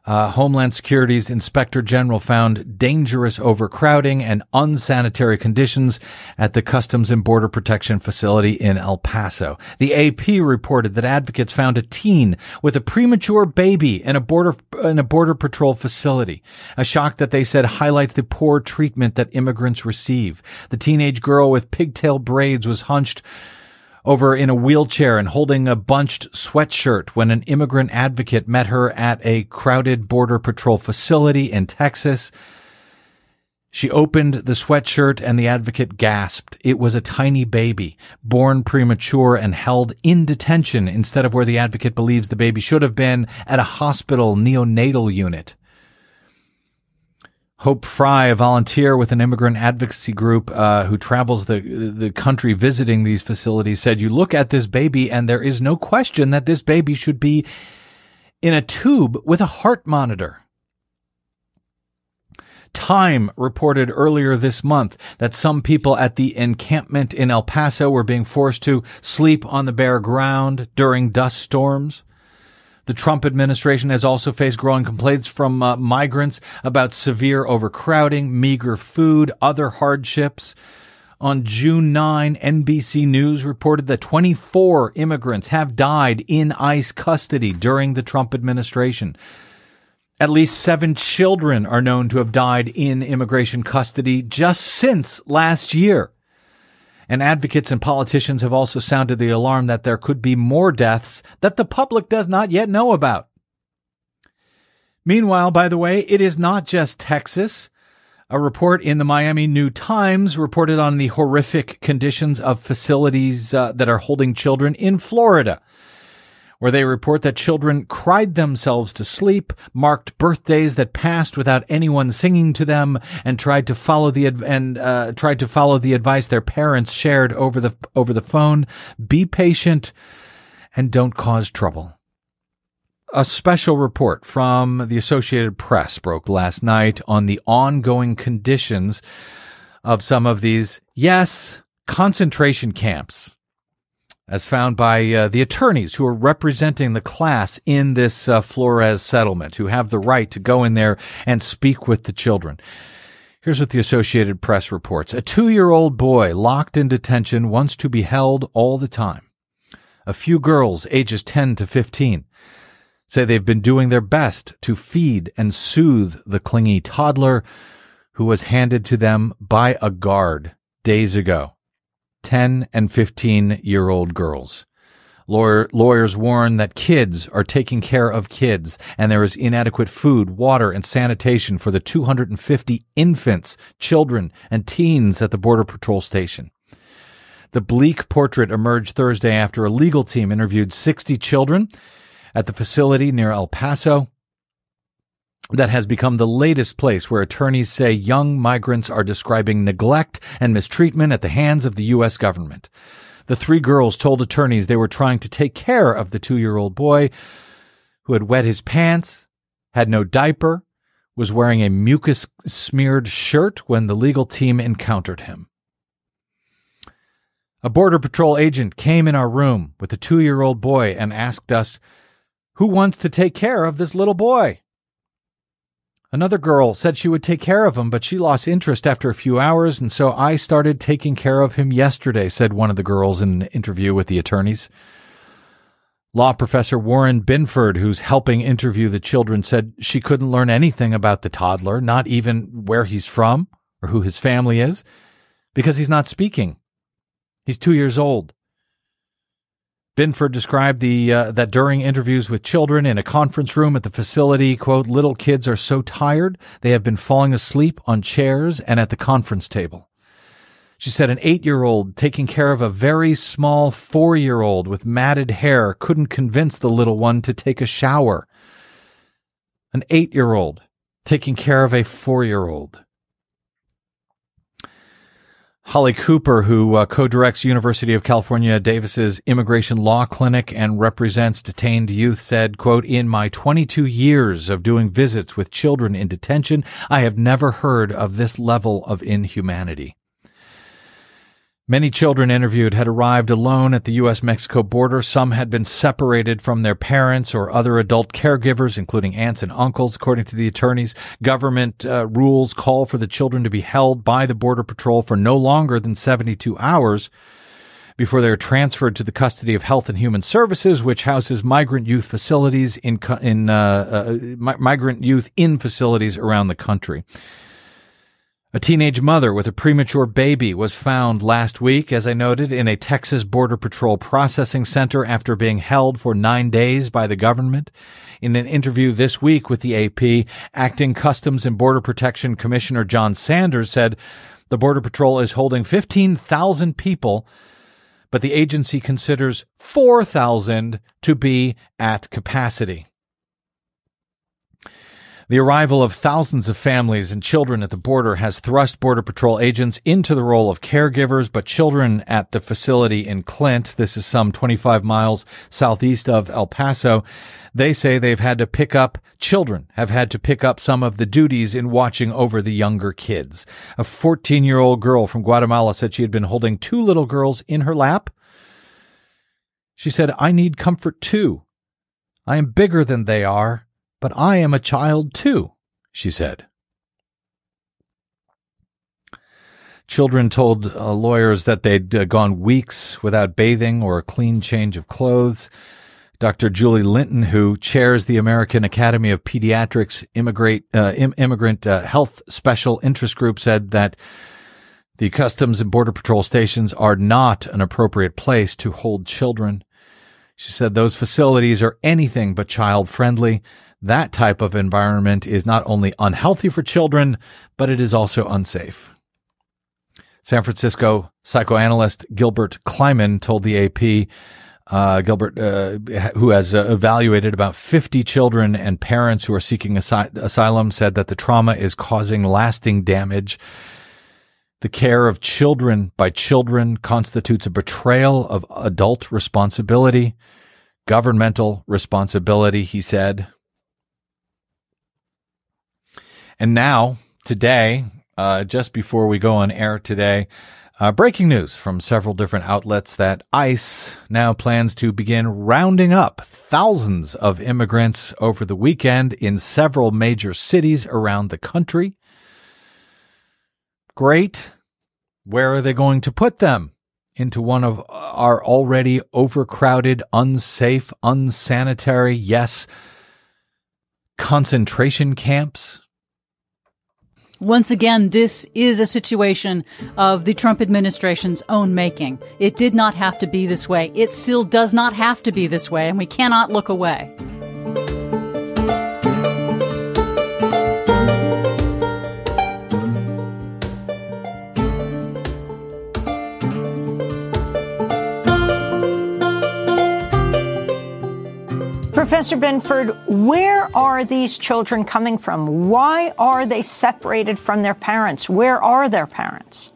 Uh, Homeland Security's Inspector General found dangerous overcrowding and unsanitary conditions at the Customs and Border Protection facility in El Paso. The AP reported that advocates found a teen with a premature baby in a border in a border patrol facility. A shock that they said highlights the poor treatment that immigrants receive. The teenage girl with pigtail braids was hunched over in a wheelchair and holding a bunched sweatshirt when an immigrant advocate met her at a crowded Border Patrol facility in Texas. She opened the sweatshirt and the advocate gasped. It was a tiny baby, born premature and held in detention instead of where the advocate believes the baby should have been at a hospital neonatal unit. Hope Frye, a volunteer with an immigrant advocacy group uh, who travels the the country visiting these facilities, said, "You look at this baby, and there is no question that this baby should be in a tube with a heart monitor." Time reported earlier this month that some people at the encampment in El Paso were being forced to sleep on the bare ground during dust storms. The Trump administration has also faced growing complaints from uh, migrants about severe overcrowding, meager food, other hardships. On June 9, NBC News reported that 24 immigrants have died in ICE custody during the Trump administration. At least seven children are known to have died in immigration custody just since last year. And advocates and politicians have also sounded the alarm that there could be more deaths that the public does not yet know about. Meanwhile, by the way, it is not just Texas. A report in the Miami New Times reported on the horrific conditions of facilities uh, that are holding children in Florida where they report that children cried themselves to sleep, marked birthdays that passed without anyone singing to them, and tried to follow the and uh, tried to follow the advice their parents shared over the over the phone. Be patient and don't cause trouble. A special report from the Associated Press broke last night on the ongoing conditions of some of these, yes, concentration camps as found by uh, the attorneys who are representing the class in this uh, Flores settlement, who have the right to go in there and speak with the children. Here's what the Associated Press reports. A two year old boy locked in detention wants to be held all the time. A few girls, ages 10 to 15, say they've been doing their best to feed and soothe the clingy toddler who was handed to them by a guard days ago. 10 and 15 year old girls. Lawyer, lawyers warn that kids are taking care of kids and there is inadequate food, water, and sanitation for the 250 infants, children, and teens at the Border Patrol station. The bleak portrait emerged Thursday after a legal team interviewed 60 children at the facility near El Paso that has become the latest place where attorneys say young migrants are describing neglect and mistreatment at the hands of the U.S. government. The three girls told attorneys they were trying to take care of the two year old boy who had wet his pants, had no diaper, was wearing a mucus smeared shirt when the legal team encountered him. A Border Patrol agent came in our room with a two year old boy and asked us, Who wants to take care of this little boy? Another girl said she would take care of him, but she lost interest after a few hours, and so I started taking care of him yesterday, said one of the girls in an interview with the attorneys. Law professor Warren Binford, who's helping interview the children, said she couldn't learn anything about the toddler, not even where he's from or who his family is, because he's not speaking. He's two years old. Binford described the uh, that during interviews with children in a conference room at the facility, quote, little kids are so tired they have been falling asleep on chairs and at the conference table. She said an eight year old taking care of a very small four year old with matted hair couldn't convince the little one to take a shower. An eight year old taking care of a four year old. Holly Cooper, who uh, co-directs University of California Davis's Immigration Law Clinic and represents detained youth, said, quote, In my 22 years of doing visits with children in detention, I have never heard of this level of inhumanity. Many children interviewed had arrived alone at the U.S. Mexico border. Some had been separated from their parents or other adult caregivers, including aunts and uncles, according to the attorneys. Government uh, rules call for the children to be held by the Border Patrol for no longer than 72 hours before they are transferred to the custody of Health and Human Services, which houses migrant youth facilities in, in uh, uh, migrant youth in facilities around the country. A teenage mother with a premature baby was found last week, as I noted, in a Texas Border Patrol processing center after being held for nine days by the government. In an interview this week with the AP, Acting Customs and Border Protection Commissioner John Sanders said the Border Patrol is holding 15,000 people, but the agency considers 4,000 to be at capacity. The arrival of thousands of families and children at the border has thrust Border Patrol agents into the role of caregivers, but children at the facility in Clint, this is some 25 miles southeast of El Paso, they say they've had to pick up children have had to pick up some of the duties in watching over the younger kids. A 14 year old girl from Guatemala said she had been holding two little girls in her lap. She said, I need comfort too. I am bigger than they are. But I am a child too, she said. Children told uh, lawyers that they'd uh, gone weeks without bathing or a clean change of clothes. Dr. Julie Linton, who chairs the American Academy of Pediatrics Immigrant, uh, Im- Immigrant uh, Health Special Interest Group, said that the Customs and Border Patrol stations are not an appropriate place to hold children. She said those facilities are anything but child friendly that type of environment is not only unhealthy for children, but it is also unsafe. San Francisco psychoanalyst Gilbert Kliman told the AP, uh, Gilbert, uh, who has uh, evaluated about 50 children and parents who are seeking asy- asylum, said that the trauma is causing lasting damage. The care of children by children constitutes a betrayal of adult responsibility, governmental responsibility, he said. And now, today, uh, just before we go on air today, uh, breaking news from several different outlets that ICE now plans to begin rounding up thousands of immigrants over the weekend in several major cities around the country. Great. Where are they going to put them? Into one of our already overcrowded, unsafe, unsanitary, yes, concentration camps? Once again, this is a situation of the Trump administration's own making. It did not have to be this way. It still does not have to be this way, and we cannot look away. Professor Binford, where are these children coming from? Why are they separated from their parents? Where are their parents?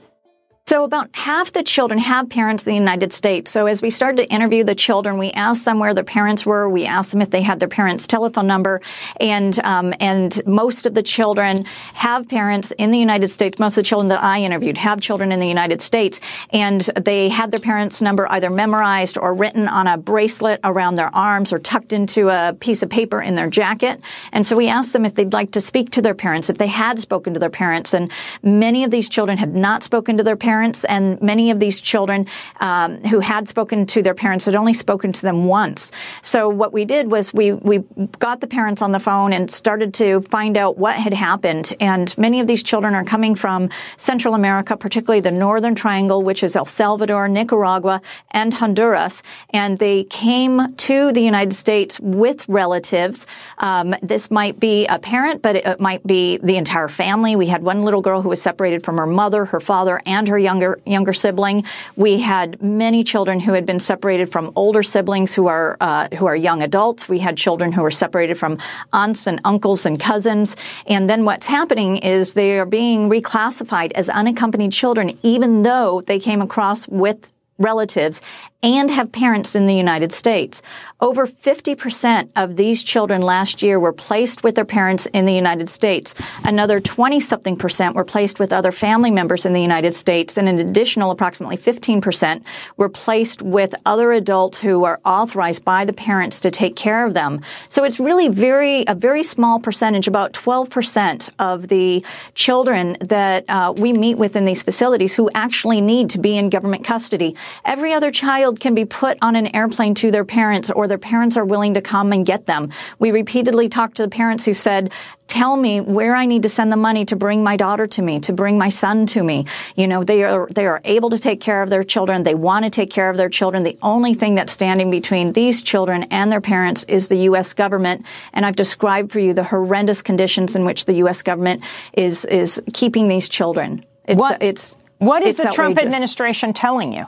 So about half the children have parents in the United States. So as we started to interview the children, we asked them where their parents were. We asked them if they had their parents' telephone number, and um, and most of the children have parents in the United States. Most of the children that I interviewed have children in the United States, and they had their parents' number either memorized or written on a bracelet around their arms or tucked into a piece of paper in their jacket. And so we asked them if they'd like to speak to their parents, if they had spoken to their parents, and many of these children had not spoken to their parents parents, and many of these children um, who had spoken to their parents had only spoken to them once. So what we did was we we got the parents on the phone and started to find out what had happened. And many of these children are coming from Central America, particularly the Northern Triangle, which is El Salvador, Nicaragua, and Honduras. And they came to the United States with relatives. Um, this might be a parent, but it might be the entire family. We had one little girl who was separated from her mother, her father, and her younger younger sibling. We had many children who had been separated from older siblings who are uh, who are young adults. We had children who were separated from aunts and uncles and cousins. And then what's happening is they are being reclassified as unaccompanied children, even though they came across with relatives and have parents in the United States. Over 50% of these children last year were placed with their parents in the United States. Another 20 something percent were placed with other family members in the United States. And an additional approximately 15% were placed with other adults who are authorized by the parents to take care of them. So it's really very, a very small percentage, about 12% of the children that uh, we meet with in these facilities who actually need to be in government custody. Every other child child can be put on an airplane to their parents or their parents are willing to come and get them. We repeatedly talked to the parents who said, tell me where I need to send the money to bring my daughter to me, to bring my son to me. You know, they are, they are able to take care of their children. They want to take care of their children. The only thing that's standing between these children and their parents is the U.S. government. And I've described for you the horrendous conditions in which the U.S. government is, is keeping these children. It's, what, it's, what is the Trump administration telling you?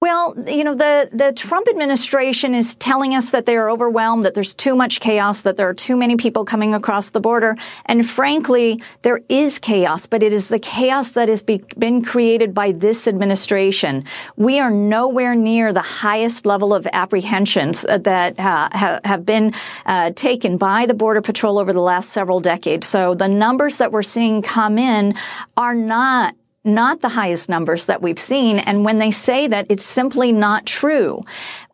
Well, you know, the, the Trump administration is telling us that they are overwhelmed, that there's too much chaos, that there are too many people coming across the border. And frankly, there is chaos, but it is the chaos that has be, been created by this administration. We are nowhere near the highest level of apprehensions that uh, ha, have been uh, taken by the Border Patrol over the last several decades. So the numbers that we're seeing come in are not not the highest numbers that we've seen. And when they say that, it's simply not true.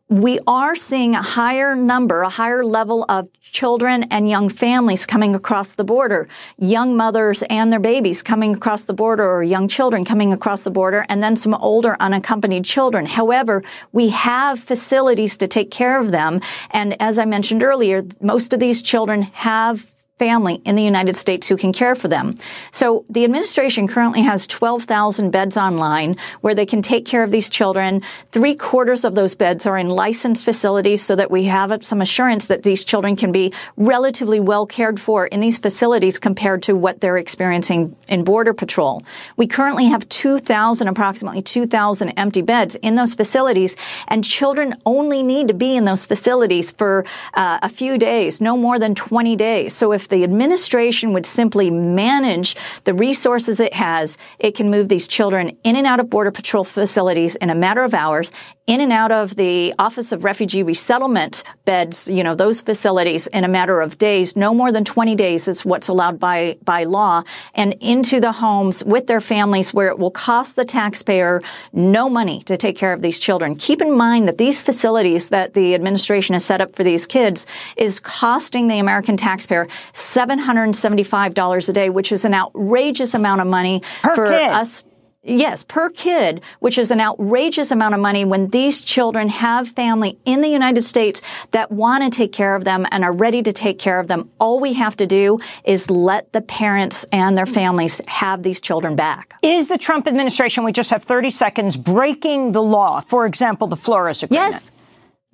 We are seeing a higher number, a higher level of children and young families coming across the border, young mothers and their babies coming across the border or young children coming across the border, and then some older unaccompanied children. However, we have facilities to take care of them. And as I mentioned earlier, most of these children have family in the United States who can care for them. So the administration currently has 12,000 beds online where they can take care of these children. Three quarters of those beds are in licensed facilities so that we have some assurance that these children can be relatively well cared for in these facilities compared to what they're experiencing in Border Patrol. We currently have 2,000, approximately 2,000 empty beds in those facilities and children only need to be in those facilities for uh, a few days, no more than 20 days. So if the administration would simply manage the resources it has, it can move these children in and out of Border Patrol facilities in a matter of hours, in and out of the Office of Refugee Resettlement beds, you know, those facilities in a matter of days. No more than 20 days is what's allowed by, by law and into the homes with their families where it will cost the taxpayer no money to take care of these children. Keep in mind that these facilities that the administration has set up for these kids is costing the American taxpayer $775 a day, which is an outrageous amount of money per for kid. us. Yes, per kid, which is an outrageous amount of money when these children have family in the United States that want to take care of them and are ready to take care of them. All we have to do is let the parents and their families have these children back. Is the Trump administration, we just have 30 seconds, breaking the law? For example, the Flores Agreement? Yes.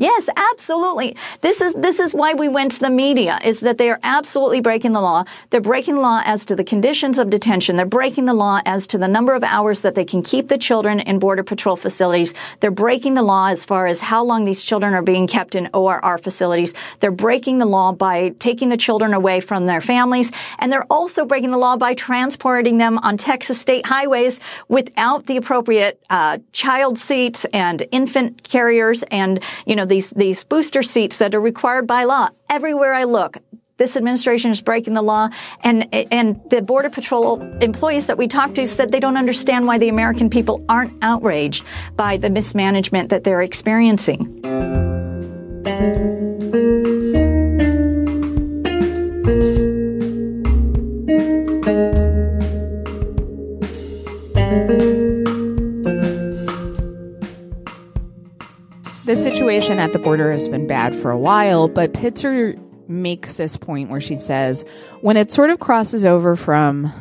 Yes, absolutely. This is this is why we went to the media is that they are absolutely breaking the law. They're breaking the law as to the conditions of detention. They're breaking the law as to the number of hours that they can keep the children in border patrol facilities. They're breaking the law as far as how long these children are being kept in ORR facilities. They're breaking the law by taking the children away from their families, and they're also breaking the law by transporting them on Texas state highways without the appropriate uh, child seats and infant carriers and you know these, these booster seats that are required by law. Everywhere I look, this administration is breaking the law and and the border patrol employees that we talked to said they don't understand why the american people aren't outraged by the mismanagement that they're experiencing The situation at the border has been bad for a while, but Pitzer makes this point where she says when it sort of crosses over from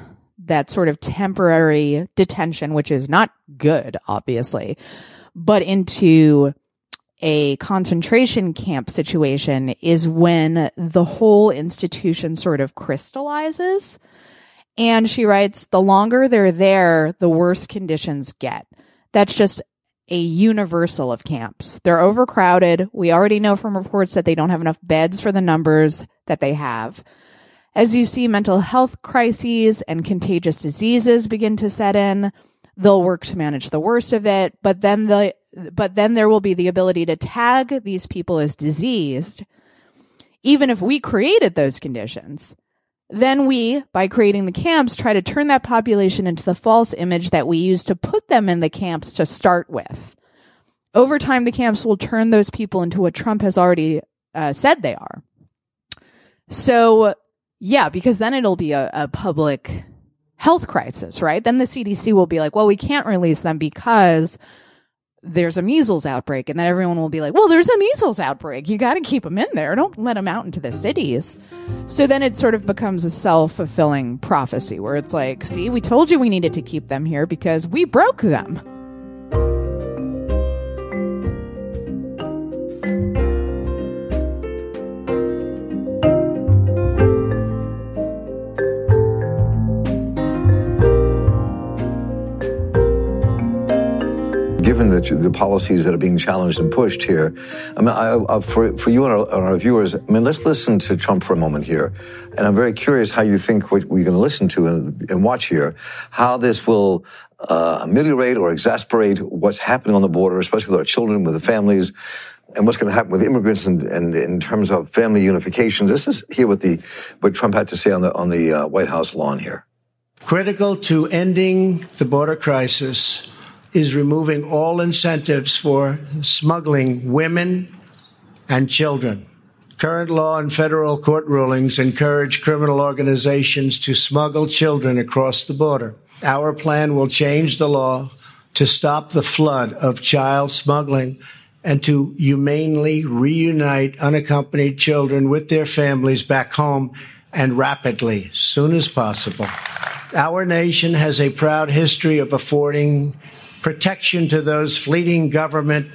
that sort of temporary detention, which is not good, obviously, but into a concentration camp situation is when the whole institution sort of crystallizes. And she writes, the longer they're there, the worse conditions get. That's just a universal of camps. They're overcrowded. We already know from reports that they don't have enough beds for the numbers that they have. As you see mental health crises and contagious diseases begin to set in, they'll work to manage the worst of it, but then the but then there will be the ability to tag these people as diseased even if we created those conditions. Then we, by creating the camps, try to turn that population into the false image that we used to put them in the camps to start with. Over time, the camps will turn those people into what Trump has already uh, said they are. So, yeah, because then it'll be a, a public health crisis, right? Then the CDC will be like, well, we can't release them because there's a measles outbreak. And then everyone will be like, well, there's a measles outbreak. You got to keep them in there. Don't let them out into the cities. So then it sort of becomes a self fulfilling prophecy where it's like, see, we told you we needed to keep them here because we broke them. The, the policies that are being challenged and pushed here, I mean, I, I, for, for you and our, and our, viewers, I mean, let's listen to Trump for a moment here. And I'm very curious how you think what we're going to listen to and, and watch here, how this will uh, ameliorate or exasperate what's happening on the border, especially with our children, with the families, and what's going to happen with immigrants and, and in terms of family unification. This is here what the what Trump had to say on the on the uh, White House lawn here. Critical to ending the border crisis is removing all incentives for smuggling women and children. Current law and federal court rulings encourage criminal organizations to smuggle children across the border. Our plan will change the law to stop the flood of child smuggling and to humanely reunite unaccompanied children with their families back home and rapidly, soon as possible. Our nation has a proud history of affording protection to those fleeting government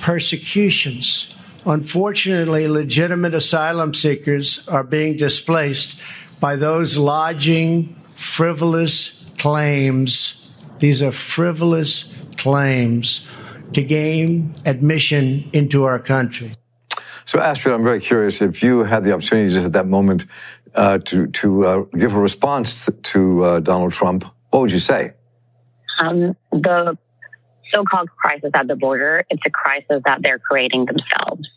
persecutions. Unfortunately, legitimate asylum seekers are being displaced by those lodging frivolous claims. These are frivolous claims to gain admission into our country. So, Astrid, I'm very curious if you had the opportunity just at that moment uh, to to uh, give a response to uh, Donald Trump. What would you say? Um, the so-called crisis at the border, it's a crisis that they're creating themselves.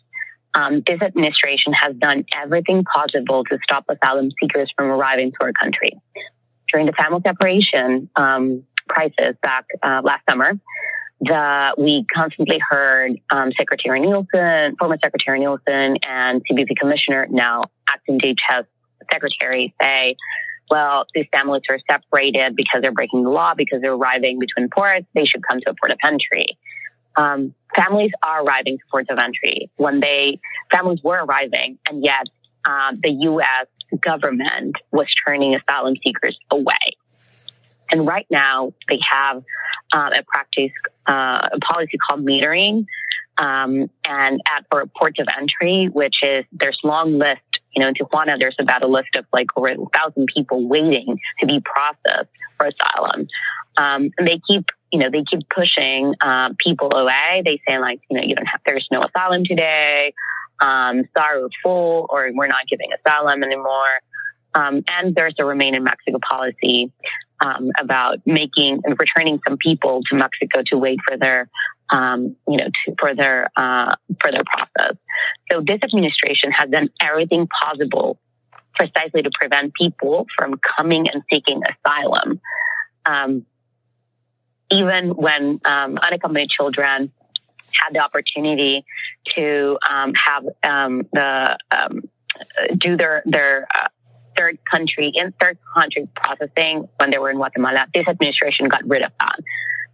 Um, this administration has done everything possible to stop asylum seekers from arriving to our country. During the family separation um, crisis back uh, last summer, the, we constantly heard um, Secretary Nielsen, former Secretary Nielsen, and CBP Commissioner, now acting DHS Secretary, say well, these families are separated because they're breaking the law, because they're arriving between ports, they should come to a port of entry. Um, families are arriving to ports of entry when they, families were arriving, and yet um, the U.S. government was turning asylum seekers away. And right now, they have uh, a practice, uh, a policy called metering, Um, and at or ports of entry, which is there's long list. You know, in Tijuana, there's about a list of like over a thousand people waiting to be processed for asylum. Um, and they keep, you know, they keep pushing uh, people away. They say like, you know, you don't have, there's no asylum today. Um, full, or we're not giving asylum anymore. Um, and there's a remain in Mexico policy um, about making and returning some people to Mexico to wait for their, um, you know, to, for their uh, for their process. So this administration has done everything possible precisely to prevent people from coming and seeking asylum. Um, even when um, unaccompanied children had the opportunity to um, have um, the do their their uh, third country in third country processing when they were in Guatemala. This administration got rid of that.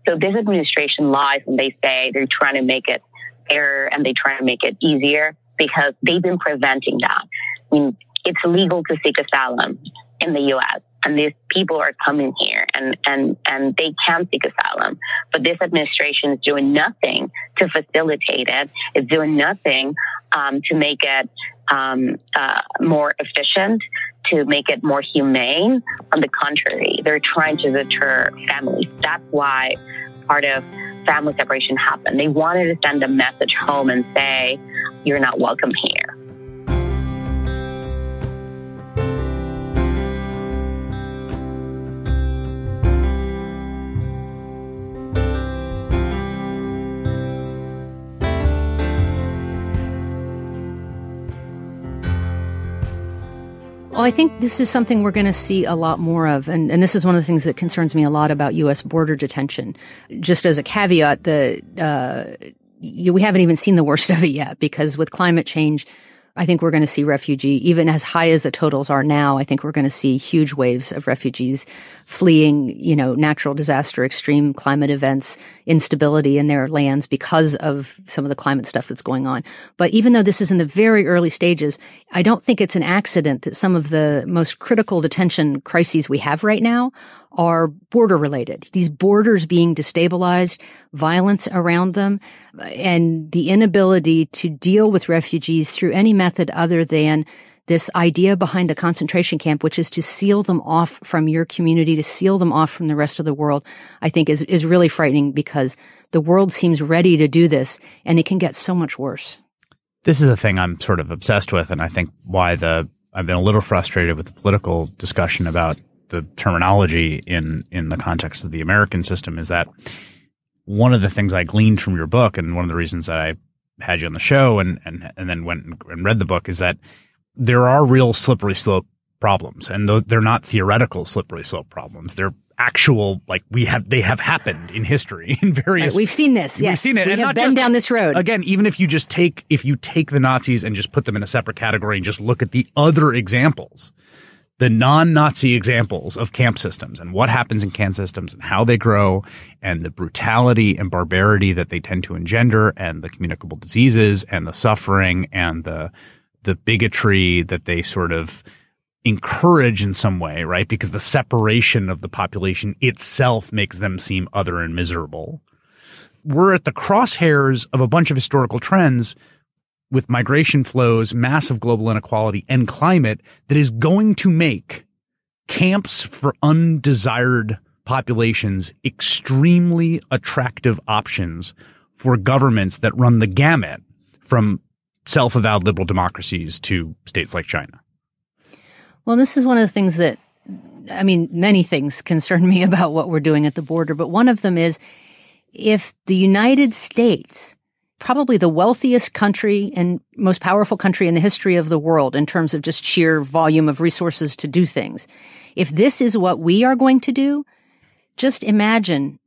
So this administration lies when they say they're trying to make it fairer and they try to make it easier because they've been preventing that. I mean, it's illegal to seek asylum in the U.S. and these people are coming here and, and, and they can seek asylum. But this administration is doing nothing to facilitate it. It's doing nothing um, to make it um, uh, more efficient, to make it more humane. On the contrary, they're trying to deter families. That's why part of family separation happened. They wanted to send a message home and say, you're not welcome here. I think this is something we're going to see a lot more of. And, and this is one of the things that concerns me a lot about U.S. border detention. Just as a caveat, the, uh, we haven't even seen the worst (laughs) of it yet because with climate change, I think we're going to see refugee, even as high as the totals are now. I think we're going to see huge waves of refugees fleeing, you know, natural disaster, extreme climate events, instability in their lands because of some of the climate stuff that's going on. But even though this is in the very early stages, I don't think it's an accident that some of the most critical detention crises we have right now are border related. These borders being destabilized, violence around them, and the inability to deal with refugees through any method other than this idea behind the concentration camp, which is to seal them off from your community, to seal them off from the rest of the world, I think is, is really frightening because the world seems ready to do this and it can get so much worse. This is a thing I'm sort of obsessed with. And I think why the, I've been a little frustrated with the political discussion about the terminology in in the context of the American system is that one of the things I gleaned from your book, and one of the reasons that I had you on the show and and and then went and read the book is that there are real slippery slope problems, and they're not theoretical slippery slope problems. They're actual like we have they have happened in history (laughs) in various right, we've seen this yes. we've seen it. We and have been just, down this road. Again even if you just take if you take the nazis and just put them in a separate category and just look at the other examples the non-Nazi examples of camp systems and what happens in camp systems and how they grow and the brutality and barbarity that they tend to engender and the communicable diseases and the suffering and the the bigotry that they sort of encourage in some way, right? Because the separation of the population itself makes them seem other and miserable. We're at the crosshairs of a bunch of historical trends with migration flows, massive global inequality, and climate that is going to make camps for undesired populations extremely attractive options for governments that run the gamut from self-avowed liberal democracies to states like China. Well, this is one of the things that, I mean, many things (laughs) concern me about what we're doing at the border, but one of them is if the United States probably the wealthiest country and most powerful country in the history of the world in terms of just sheer volume of resources to do things. If this is what we are going to do, just imagine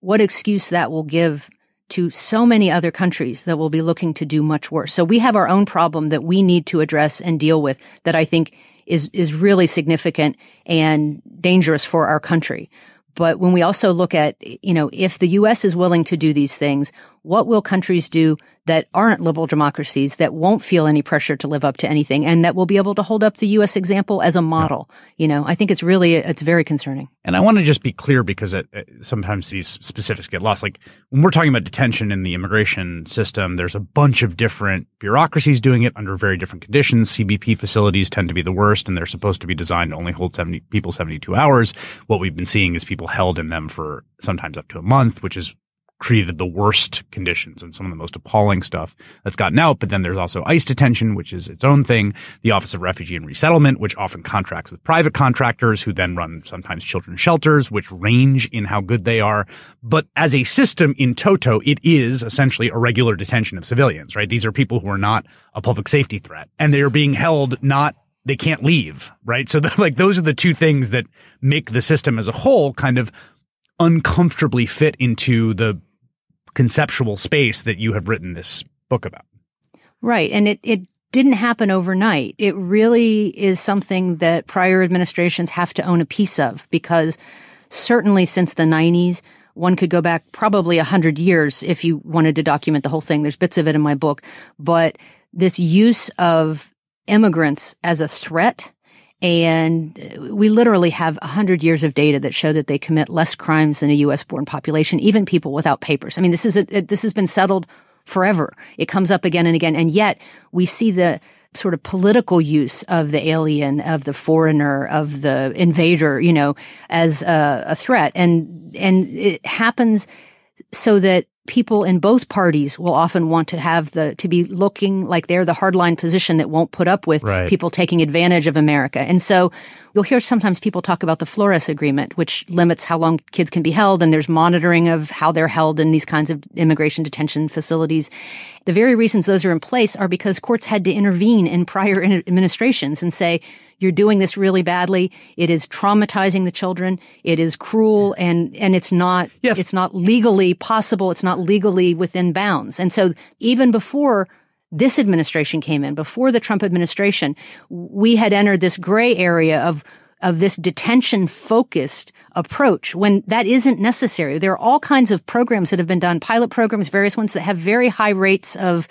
what excuse that will give to so many other countries that will be looking to do much worse. So we have our own problem that we need to address and deal with that I think is, is really significant and dangerous for our country. But when we also look at, you know, if the U.S. is willing to do these things, what will countries do that aren't liberal democracies that won't feel any pressure to live up to anything and that will be able to hold up the U.S. example as a model. Yeah. You know, I think it's really, it's very concerning. And I want to just be clear because it, it, sometimes these specifics get lost. Like when we're talking about detention in the immigration system, there's a bunch of different bureaucracies doing it under very different conditions. CBP facilities tend to be the worst and they're supposed to be designed to only hold 70 people 72 hours. What we've been seeing is people held in them for sometimes up to a month, which is created the worst conditions and some of the most appalling stuff that's gotten out. But then there's also ICE detention, which is its own thing. The Office of Refugee and Resettlement, which often contracts with private contractors who then run sometimes children's shelters, which range in how good they are. But as a system in toto, it is essentially a regular detention of civilians, right? These are people who are not a public safety threat and they are being held not they can't leave, right? So the, (laughs) like those are the two things that make the system as a whole kind of uncomfortably fit into the conceptual space that you have written this book about. Right. And it, it didn't happen overnight. It really is something that prior administrations have to own a piece of because certainly since the 90s, one could go back probably a hundred years if you wanted to document the whole thing. There's bits of it in my book, but this use of immigrants as a threat and we literally have 100 years of data that show that they commit less crimes than a US born population, even people without papers. I mean, this is a, this has been settled forever. It comes up again and again. And yet we see the sort of political use of the alien, of the foreigner, of the invader, you know, as a, a threat. And, and it happens so that people in both parties will often want to have the to be looking like they're the hardline position that won't put up with right. people taking advantage of America. And so you'll hear sometimes people talk about the Flores agreement, which limits how long kids can be held and there's monitoring of how they're held in these kinds of immigration detention facilities. The very reasons those are in place are because courts had to intervene in prior administrations and say, you're doing this really badly. It is traumatizing the children. It is cruel and, and it's not, yes. it's not legally possible. It's not legally within bounds. And so even before this administration came in, before the Trump administration, we had entered this gray area of of this detention focused approach when that isn't necessary. There are all kinds of programs that have been done, pilot programs, various ones that have very high rates of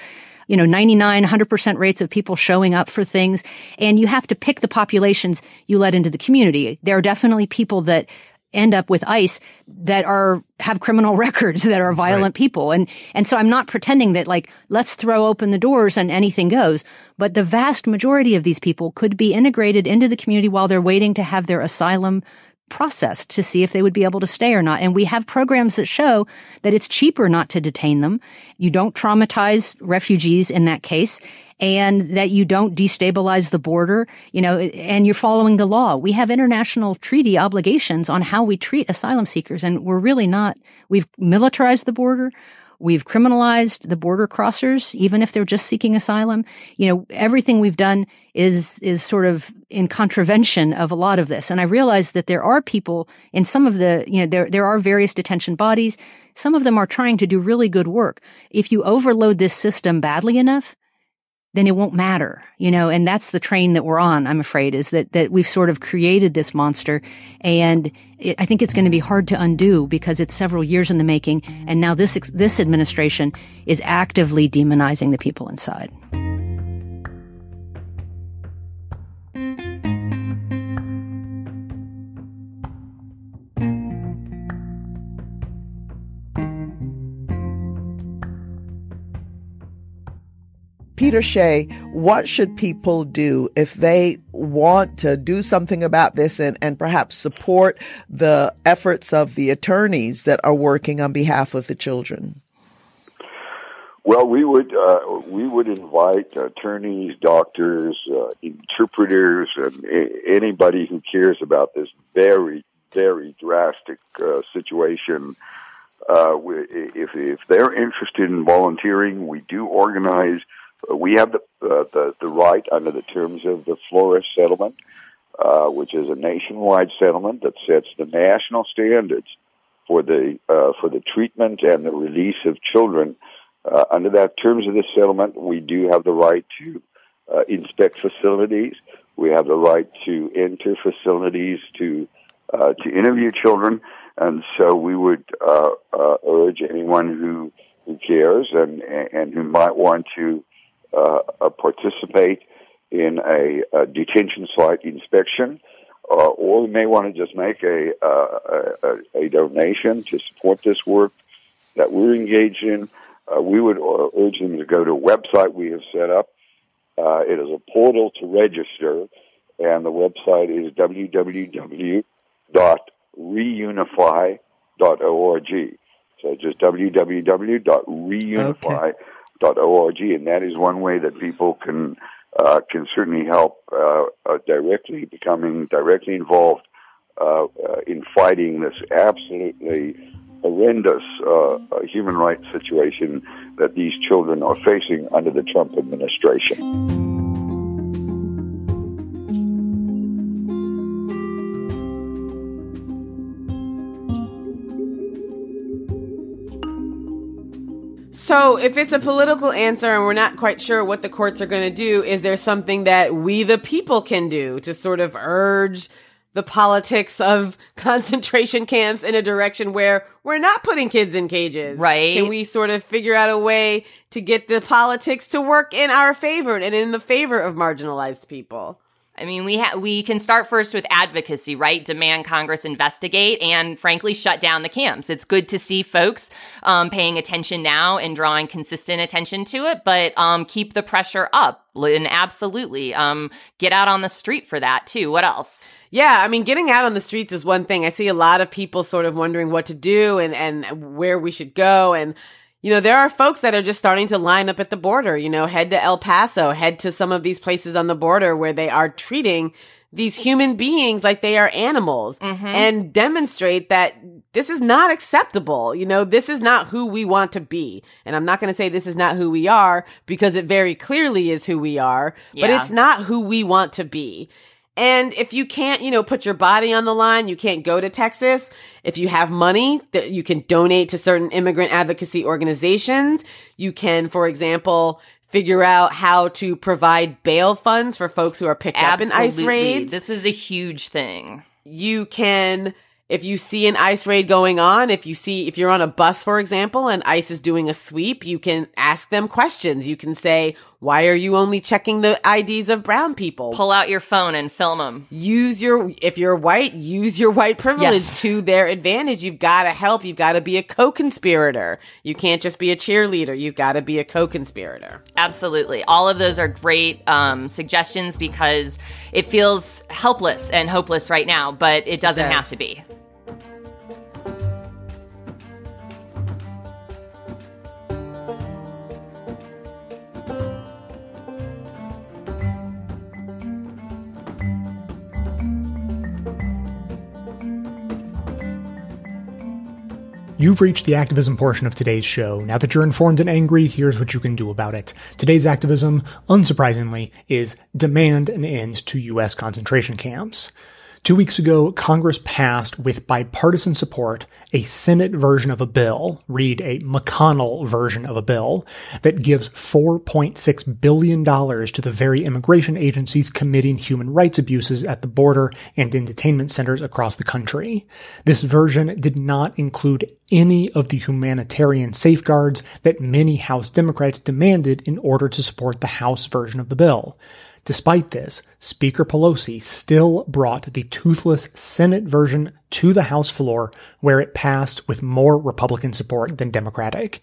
you know, 99, 100% rates of people showing up for things. And you have to pick the populations you let into the community. There are definitely people that end up with ICE that are have criminal (laughs) records that are violent right. people and and so I'm not pretending that like let's throw open the doors and anything goes but the vast majority of these people could be integrated into the community while they're waiting to have their asylum processed to see if they would be able to stay or not. And we have programs that show that it's cheaper not to detain them. You don't traumatize refugees in that case and that you don't destabilize the border, you know, and you're following the law. We have international treaty obligations on how we treat asylum seekers and we're really not, we've militarized the border. We've criminalized the border crossers, even if they're just seeking asylum. You know, everything we've done is, is sort of in contravention of a lot of this. And I realize that there are people in some of the, you know, there, there are various detention bodies. Some of them are trying to do really good work. If you overload this system badly enough, then it won't matter, you know, and that's the train that we're on, I'm afraid, is that, that we've sort of created this monster. And it, I think it's going to be hard to undo because it's several years in the making. And now this, this administration is actively demonizing the people inside. Peter Schey, what should people do if they want to do something about this and, and perhaps support the efforts of the attorneys that are working on behalf of the children? Well, we would uh, we would invite attorneys, doctors, uh, interpreters, and a- anybody who cares about this very very drastic uh, situation. Uh, if if they're interested in volunteering, we do organize we have the, uh, the, the right under the terms of the Flores settlement, uh, which is a nationwide settlement that sets the national standards for the uh, for the treatment and the release of children. Uh, under that terms of this settlement, we do have the right to uh, inspect facilities. We have the right to enter facilities to uh, to interview children, and so we would urge anyone who who cares and and who might want to uh, uh, participate in a, a, detention site inspection, uh, or may want to just make a, a, a, donation to support this work that we're engaged in. Uh, we would uh, urge them to go to a website we have set up. Uh, it is a portal to register, and the website is www.reunify.org. So just www.reunify.org, and that is one way that people can uh, can certainly help uh, uh, directly, becoming directly involved uh, uh, in fighting this absolutely horrendous uh, human rights situation that these children are facing under the Trump administration. So, if it's a political answer and we're not quite sure what the courts are going to do, is there something that we, the people, can do to sort of urge the politics of (laughs) concentration camps in a direction where we're not putting kids in cages? Right. Can we sort of figure out a way to get the politics to work in our favor and in the favor of marginalized people? I mean, we ha- we can start first with advocacy, right? Demand Congress investigate and, frankly, shut down the camps. It's good to see folks um, paying attention now and drawing consistent attention to it, but um, keep the pressure up. And absolutely, um, get out on the street for that too. What else? Yeah, I mean, getting out on the streets is one thing. I see a lot of people sort of wondering what to do and and where we should go and you know, there are folks that are just starting to line up at the border, you know, head to El Paso, head to some of these places on the border where they are treating these human beings like they are animals mm-hmm. and demonstrate that this is not acceptable. You know, this is not who we want to be. And I'm not going to say this is not who we are because it very clearly is who we are, yeah. but it's not who we want to be. And if you can't, you know, put your body on the line, you can't go to Texas. If you have money that you can donate to certain immigrant advocacy organizations, you can, for example, figure out how to provide bail funds for folks who are picked Absolutely. up in ICE raids. This is a huge thing. You can if you see an ICE raid going on, if you see, if you're on a bus, for example, and ICE is doing a sweep, you can ask them questions. You can say, why are you only checking the IDs of brown people? Pull out your phone and film them. Use your, if you're white, use your white privilege Yes. to their advantage. You've got to help. You've got to be a co-conspirator. You can't just be a cheerleader. You've got to be a co-conspirator. Absolutely. All of those are great um, suggestions because it feels helpless and hopeless right now, but it doesn't does. have to be. You've reached the activism portion of today's show. Now that you're informed and angry, here's what you can do about it. Today's activism, unsurprisingly, is demand an end to U.S. concentration camps. Two weeks ago, Congress passed with bipartisan support a Senate version of a bill, read a McConnell version of a bill, that gives $4.6 billion to the very immigration agencies committing human rights abuses at the border and in detainment centers across the country. This version did not include any of the humanitarian safeguards that many House Democrats demanded in order to support the House version of the bill. Despite this, Speaker Pelosi still brought the toothless Senate version to the House floor where it passed with more Republican support than Democratic.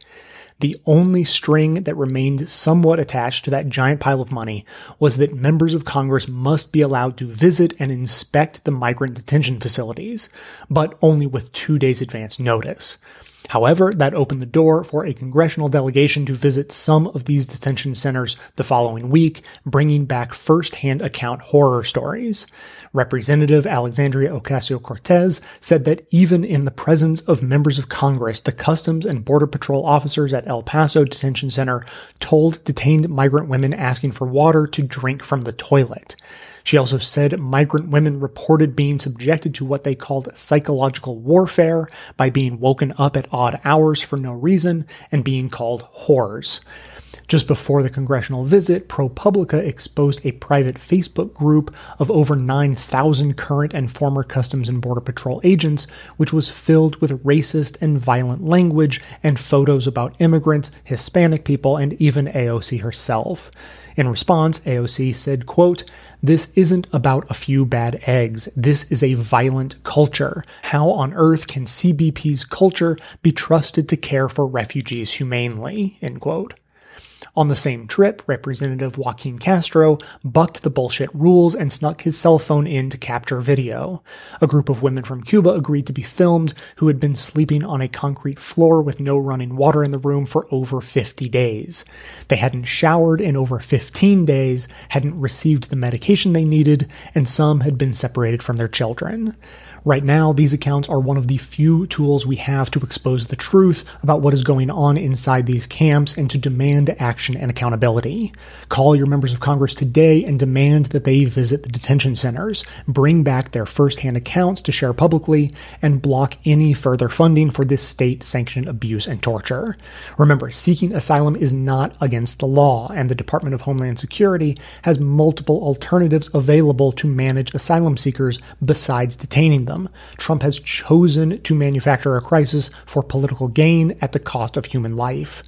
The only string that remained somewhat attached to that giant pile of money was that members of Congress must be allowed to visit and inspect the migrant detention facilities, but only with two days advance notice. However, that opened the door for a congressional delegation to visit some of these detention centers the following week, bringing back first-hand account horror stories. Representative Alexandria Ocasio-Cortez said that even in the presence of members of Congress, the Customs and Border Patrol officers at El Paso Detention Center told detained migrant women asking for water to drink from the toilet. She also said migrant women reported being subjected to what they called psychological warfare by being woken up at odd hours for no reason and being called whores. Just before the congressional visit, ProPublica exposed a private Facebook group of over 9,000 current and former Customs and Border Patrol agents, which was filled with racist and violent language and photos about immigrants, Hispanic people, and even AOC herself. In response, AOC said, quote, This isn't about a few bad eggs. This is a violent culture. How on earth can CBP's culture be trusted to care for refugees humanely? End quote. On the same trip, Representative Joaquin Castro bucked the bullshit rules and snuck his cell phone in to capture video. A group of women from Cuba agreed to be filmed who had been sleeping on a concrete floor with no running water in the room for over 50 days. They hadn't showered in over 15 days, hadn't received the medication they needed, and some had been separated from their children. Right now, these accounts are one of the few tools we have to expose the truth about what is going on inside these camps and to demand action and accountability. Call your members of Congress today and demand that they visit the detention centers, bring back their firsthand accounts to share publicly, and block any further funding for this state sanctioned abuse and torture. Remember, seeking asylum is not against the law, and the Department of Homeland Security has multiple alternatives available to manage asylum seekers besides detaining them them. Trump has chosen to manufacture a crisis for political gain at the cost of human life.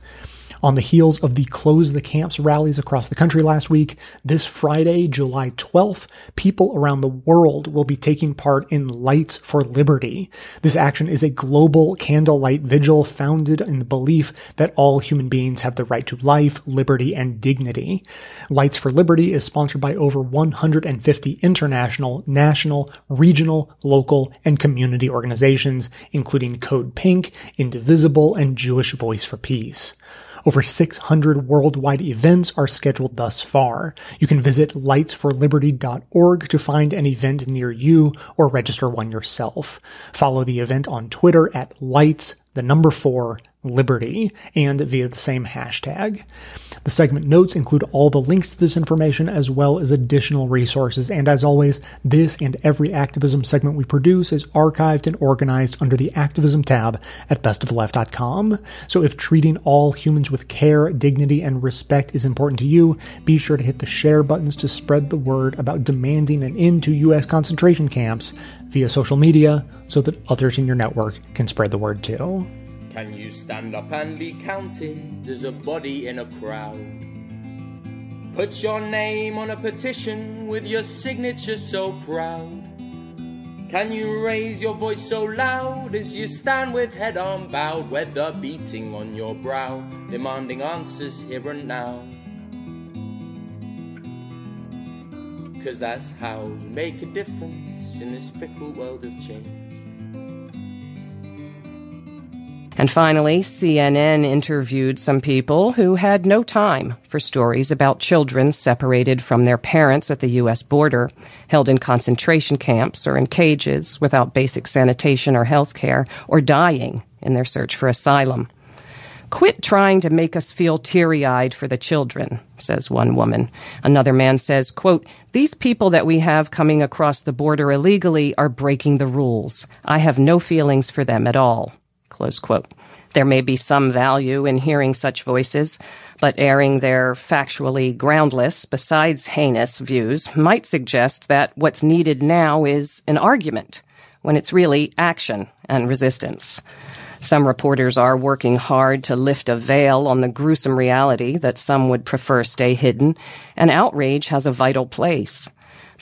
On the heels of the Close the Camps rallies across the country last week, this Friday, July 12th, people around the world will be taking part in Lights for Liberty. This action is a global candlelight vigil founded in the belief that all human beings have the right to life, liberty, and dignity. Lights for Liberty is sponsored by over 150 international, national, regional, local, and community organizations, including Code Pink, Indivisible, and Jewish Voice for Peace. Over 600 worldwide events are scheduled thus far. You can visit lightsforliberty.org to find an event near you or register one yourself. Follow the event on Twitter at lights, the number four, liberty, and via the same hashtag. The segment notes include all the links to this information as well as additional resources, and as always, this and every activism segment we produce is archived and organized under the activism tab at bestofleft.com. So if treating all humans with care, dignity, and respect is important to you, be sure to hit the share buttons to spread the word about demanding an end to U.S. concentration camps via social media so that others in your network can spread the word too. Can you stand up and be counted as a body in a crowd? Put your name on a petition with your signature so proud. Can you raise your voice so loud as you stand with head unbowed, weather beating on your brow, demanding answers here and now? Cause that's how you make a difference in this fickle world of change. And finally, CNN interviewed some people who had no time for stories about children separated from their parents at the U.S. border, held in concentration camps or in cages without basic sanitation or health care, or dying in their search for asylum. Quit trying to make us feel teary eyed for the children, says one woman. Another man says, quote, These people that we have coming across the border illegally are breaking the rules. I have no feelings for them at all. Close quote. There may be some value in hearing such voices, but airing their factually groundless, besides heinous views might suggest that what's needed now is an argument, when it's really action and resistance. Some reporters are working hard to lift a veil on the gruesome reality that some would prefer stay hidden, and outrage has a vital place.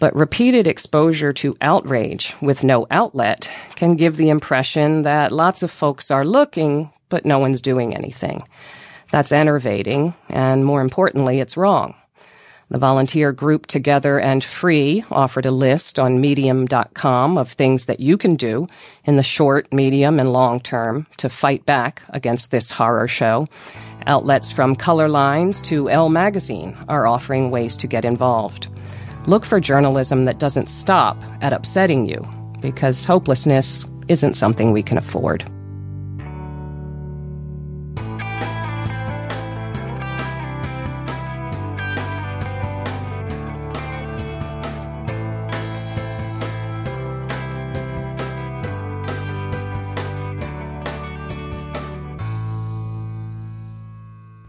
But repeated exposure to outrage with no outlet can give the impression that lots of folks are looking, but no one's doing anything. That's enervating, and more importantly, it's wrong. The volunteer group Together and Free offered a list on medium.com of things that you can do in the short, medium, and long term to fight back against this horror show. Outlets from Color Lines to Elle Magazine are offering ways to get involved. Look for journalism that doesn't stop at upsetting you, because hopelessness isn't something we can afford.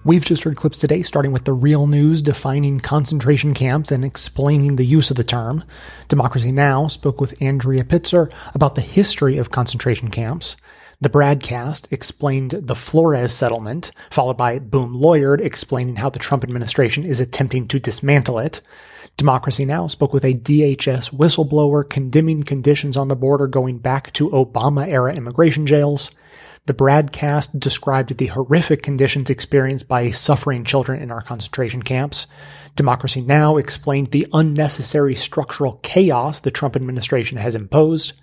We've just heard clips today starting with the real news defining concentration camps and explaining the use of the term. Democracy Now! spoke with Andrea Pitzer about the history of concentration camps. The broadcast explained the Flores settlement, followed by Boom Lawyered explaining how the Trump administration is attempting to dismantle it. Democracy Now! spoke with a DHS whistleblower condemning conditions on the border going back to Obama era immigration jails. The broadcast described the horrific conditions experienced by suffering children in our concentration camps. Democracy Now! explained the unnecessary structural chaos the Trump administration has imposed.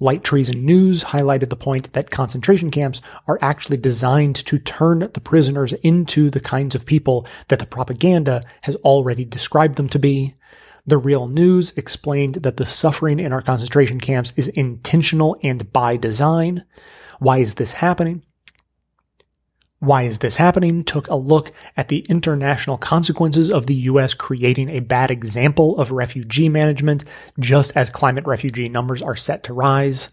Light Treason News highlighted the point that concentration camps are actually designed to turn the prisoners into the kinds of people that the propaganda has already described them to be. The Real News explained that the suffering in our concentration camps is intentional and by design. Why is this happening? Why is this happening? Took a look at the international consequences of the US creating a bad example of refugee management just as climate refugee numbers are set to rise.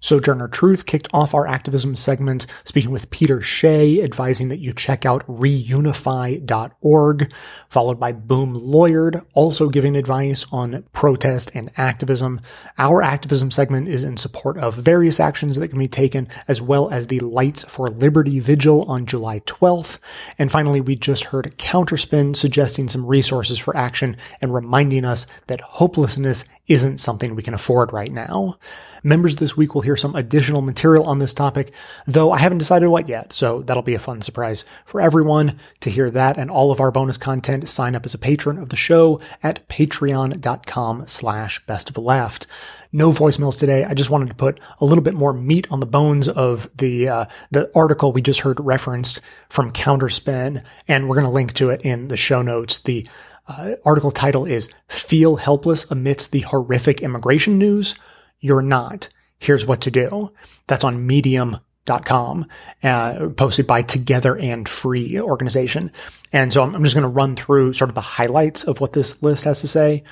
Sojourner Truth kicked off our activism segment speaking with Peter Schey, advising that you check out reunify.org, followed by Boom Lawyered, also giving advice on protest and activism. Our activism segment is in support of various actions that can be taken, as well as the Lights for Liberty Vigil on July 12th. And finally, we just heard Counterspin suggesting some resources for action and reminding us that hopelessness isn't something we can afford right now. Members this week will hear some additional material on this topic, though I haven't decided what yet, so that'll be a fun surprise for everyone. To hear that and all of our bonus content, sign up as a patron of the show at patreon.com slash best of left. No voicemails today. I just wanted to put a little bit more meat on the bones of the uh, the article we just heard referenced from Counterspin, and we're going to link to it in the show notes. The uh, article title is "Feel Helpless Amidst the Horrific Immigration News." You're not. Here's what to do. That's on medium.com, uh, posted by Together and Free organization. And so I'm, I'm just going to run through sort of the highlights of what this list has to say.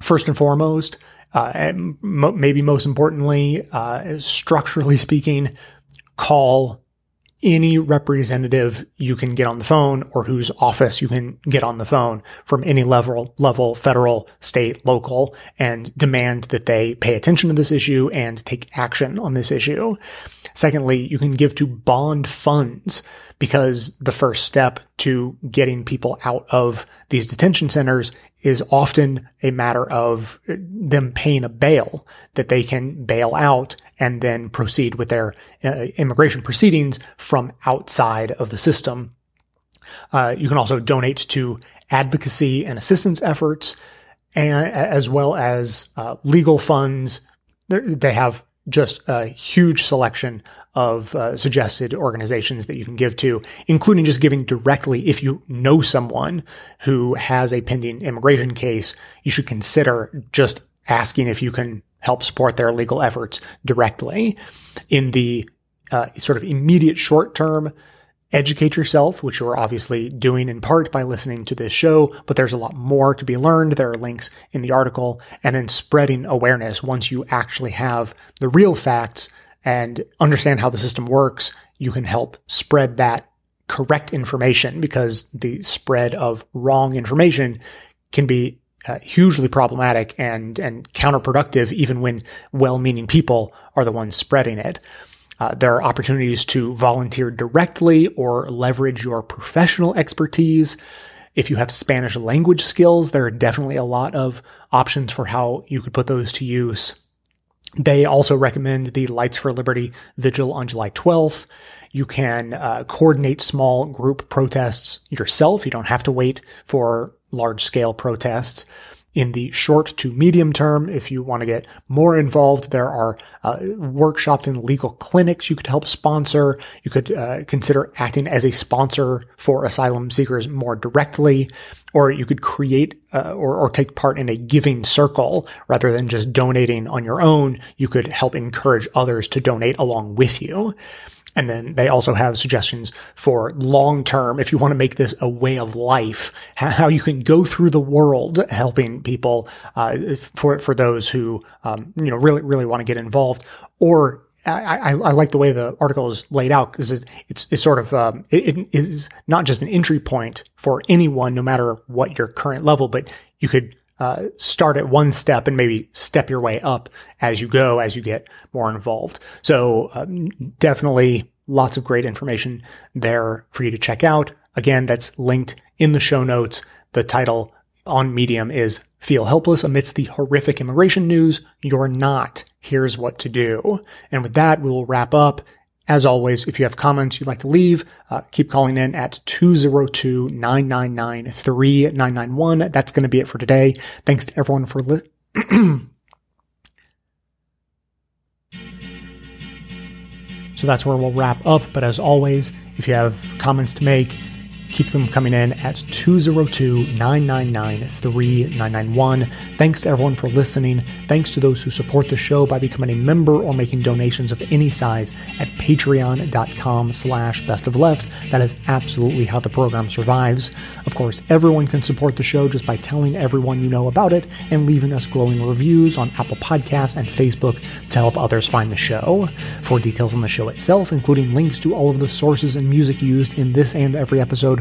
First and foremost, uh, and mo- maybe most importantly, uh, structurally speaking, call any representative you can get on the phone or whose office you can get on the phone from any level, level, federal, state, local, and demand that they pay attention to this issue and take action on this issue. Secondly, you can give to bond funds because the first step to getting people out of these detention centers is often a matter of them paying a bail that they can bail out and then proceed with their uh, immigration proceedings from outside of the system. Uh, you can also donate to advocacy and assistance efforts, and as well as uh, legal funds. They have just a huge selection of uh, suggested organizations that you can give to, including just giving directly if you know someone who has a pending immigration case. You should consider just asking if you can help support their legal efforts directly. In the uh, sort of immediate short term, educate yourself, which you're obviously doing in part by listening to this show, but there's a lot more to be learned. There are links in the article and then spreading awareness once you actually have the real facts and understand how the system works. You can help spread that correct information because the spread of wrong information can be uh, hugely problematic and and counterproductive, even when well-meaning people are the ones spreading it. Uh, there are opportunities to volunteer directly or leverage your professional expertise. If you have Spanish language skills, there are definitely a lot of options for how you could put those to use. They also recommend the Lights for Liberty vigil on July 12th. You can uh, coordinate small group protests yourself. You don't have to wait for large scale protests. In the short to medium term, if you want to get more involved, there are uh, workshops and legal clinics you could help sponsor. You could uh, consider acting as a sponsor for asylum seekers more directly, or you could create uh, or, or take part in a giving circle rather than just donating on your own. You could help encourage others to donate along with you. And then they also have suggestions for long term, if you want to make this a way of life, how you can go through the world helping people uh, for for those who um, you know really really want to get involved, or I, I, like the way the article is laid out because it, it's, it's sort of, um, it, it is not just an entry point for anyone, no matter what your current level, but you could, uh, start at one step and maybe step your way up as you go, as you get more involved. So, um, definitely lots of great information there for you to check out. Again, that's linked in the show notes. The title on Medium is Feel Helpless Amidst the Horrific Immigration News. You're not. Here's what to do. And with that, we will wrap up. As always, if you have comments you'd like to leave, uh, keep calling in at 202-999-3991. That's going to be it for today. Thanks to everyone for li- (clears throat) So that's where we'll wrap up. But as always, if you have comments to make, Keep them coming in at 202 999 3991. Thanks to everyone for listening. Thanks to those who support the show by becoming a member or making donations of any size at patreon.com slash best of left. That is absolutely how the program survives. Of course, everyone can support the show just by telling everyone you know about it and leaving us glowing reviews on Apple Podcasts and Facebook to help others find the show. For details on the show itself, including links to all of the sources and music used in this and every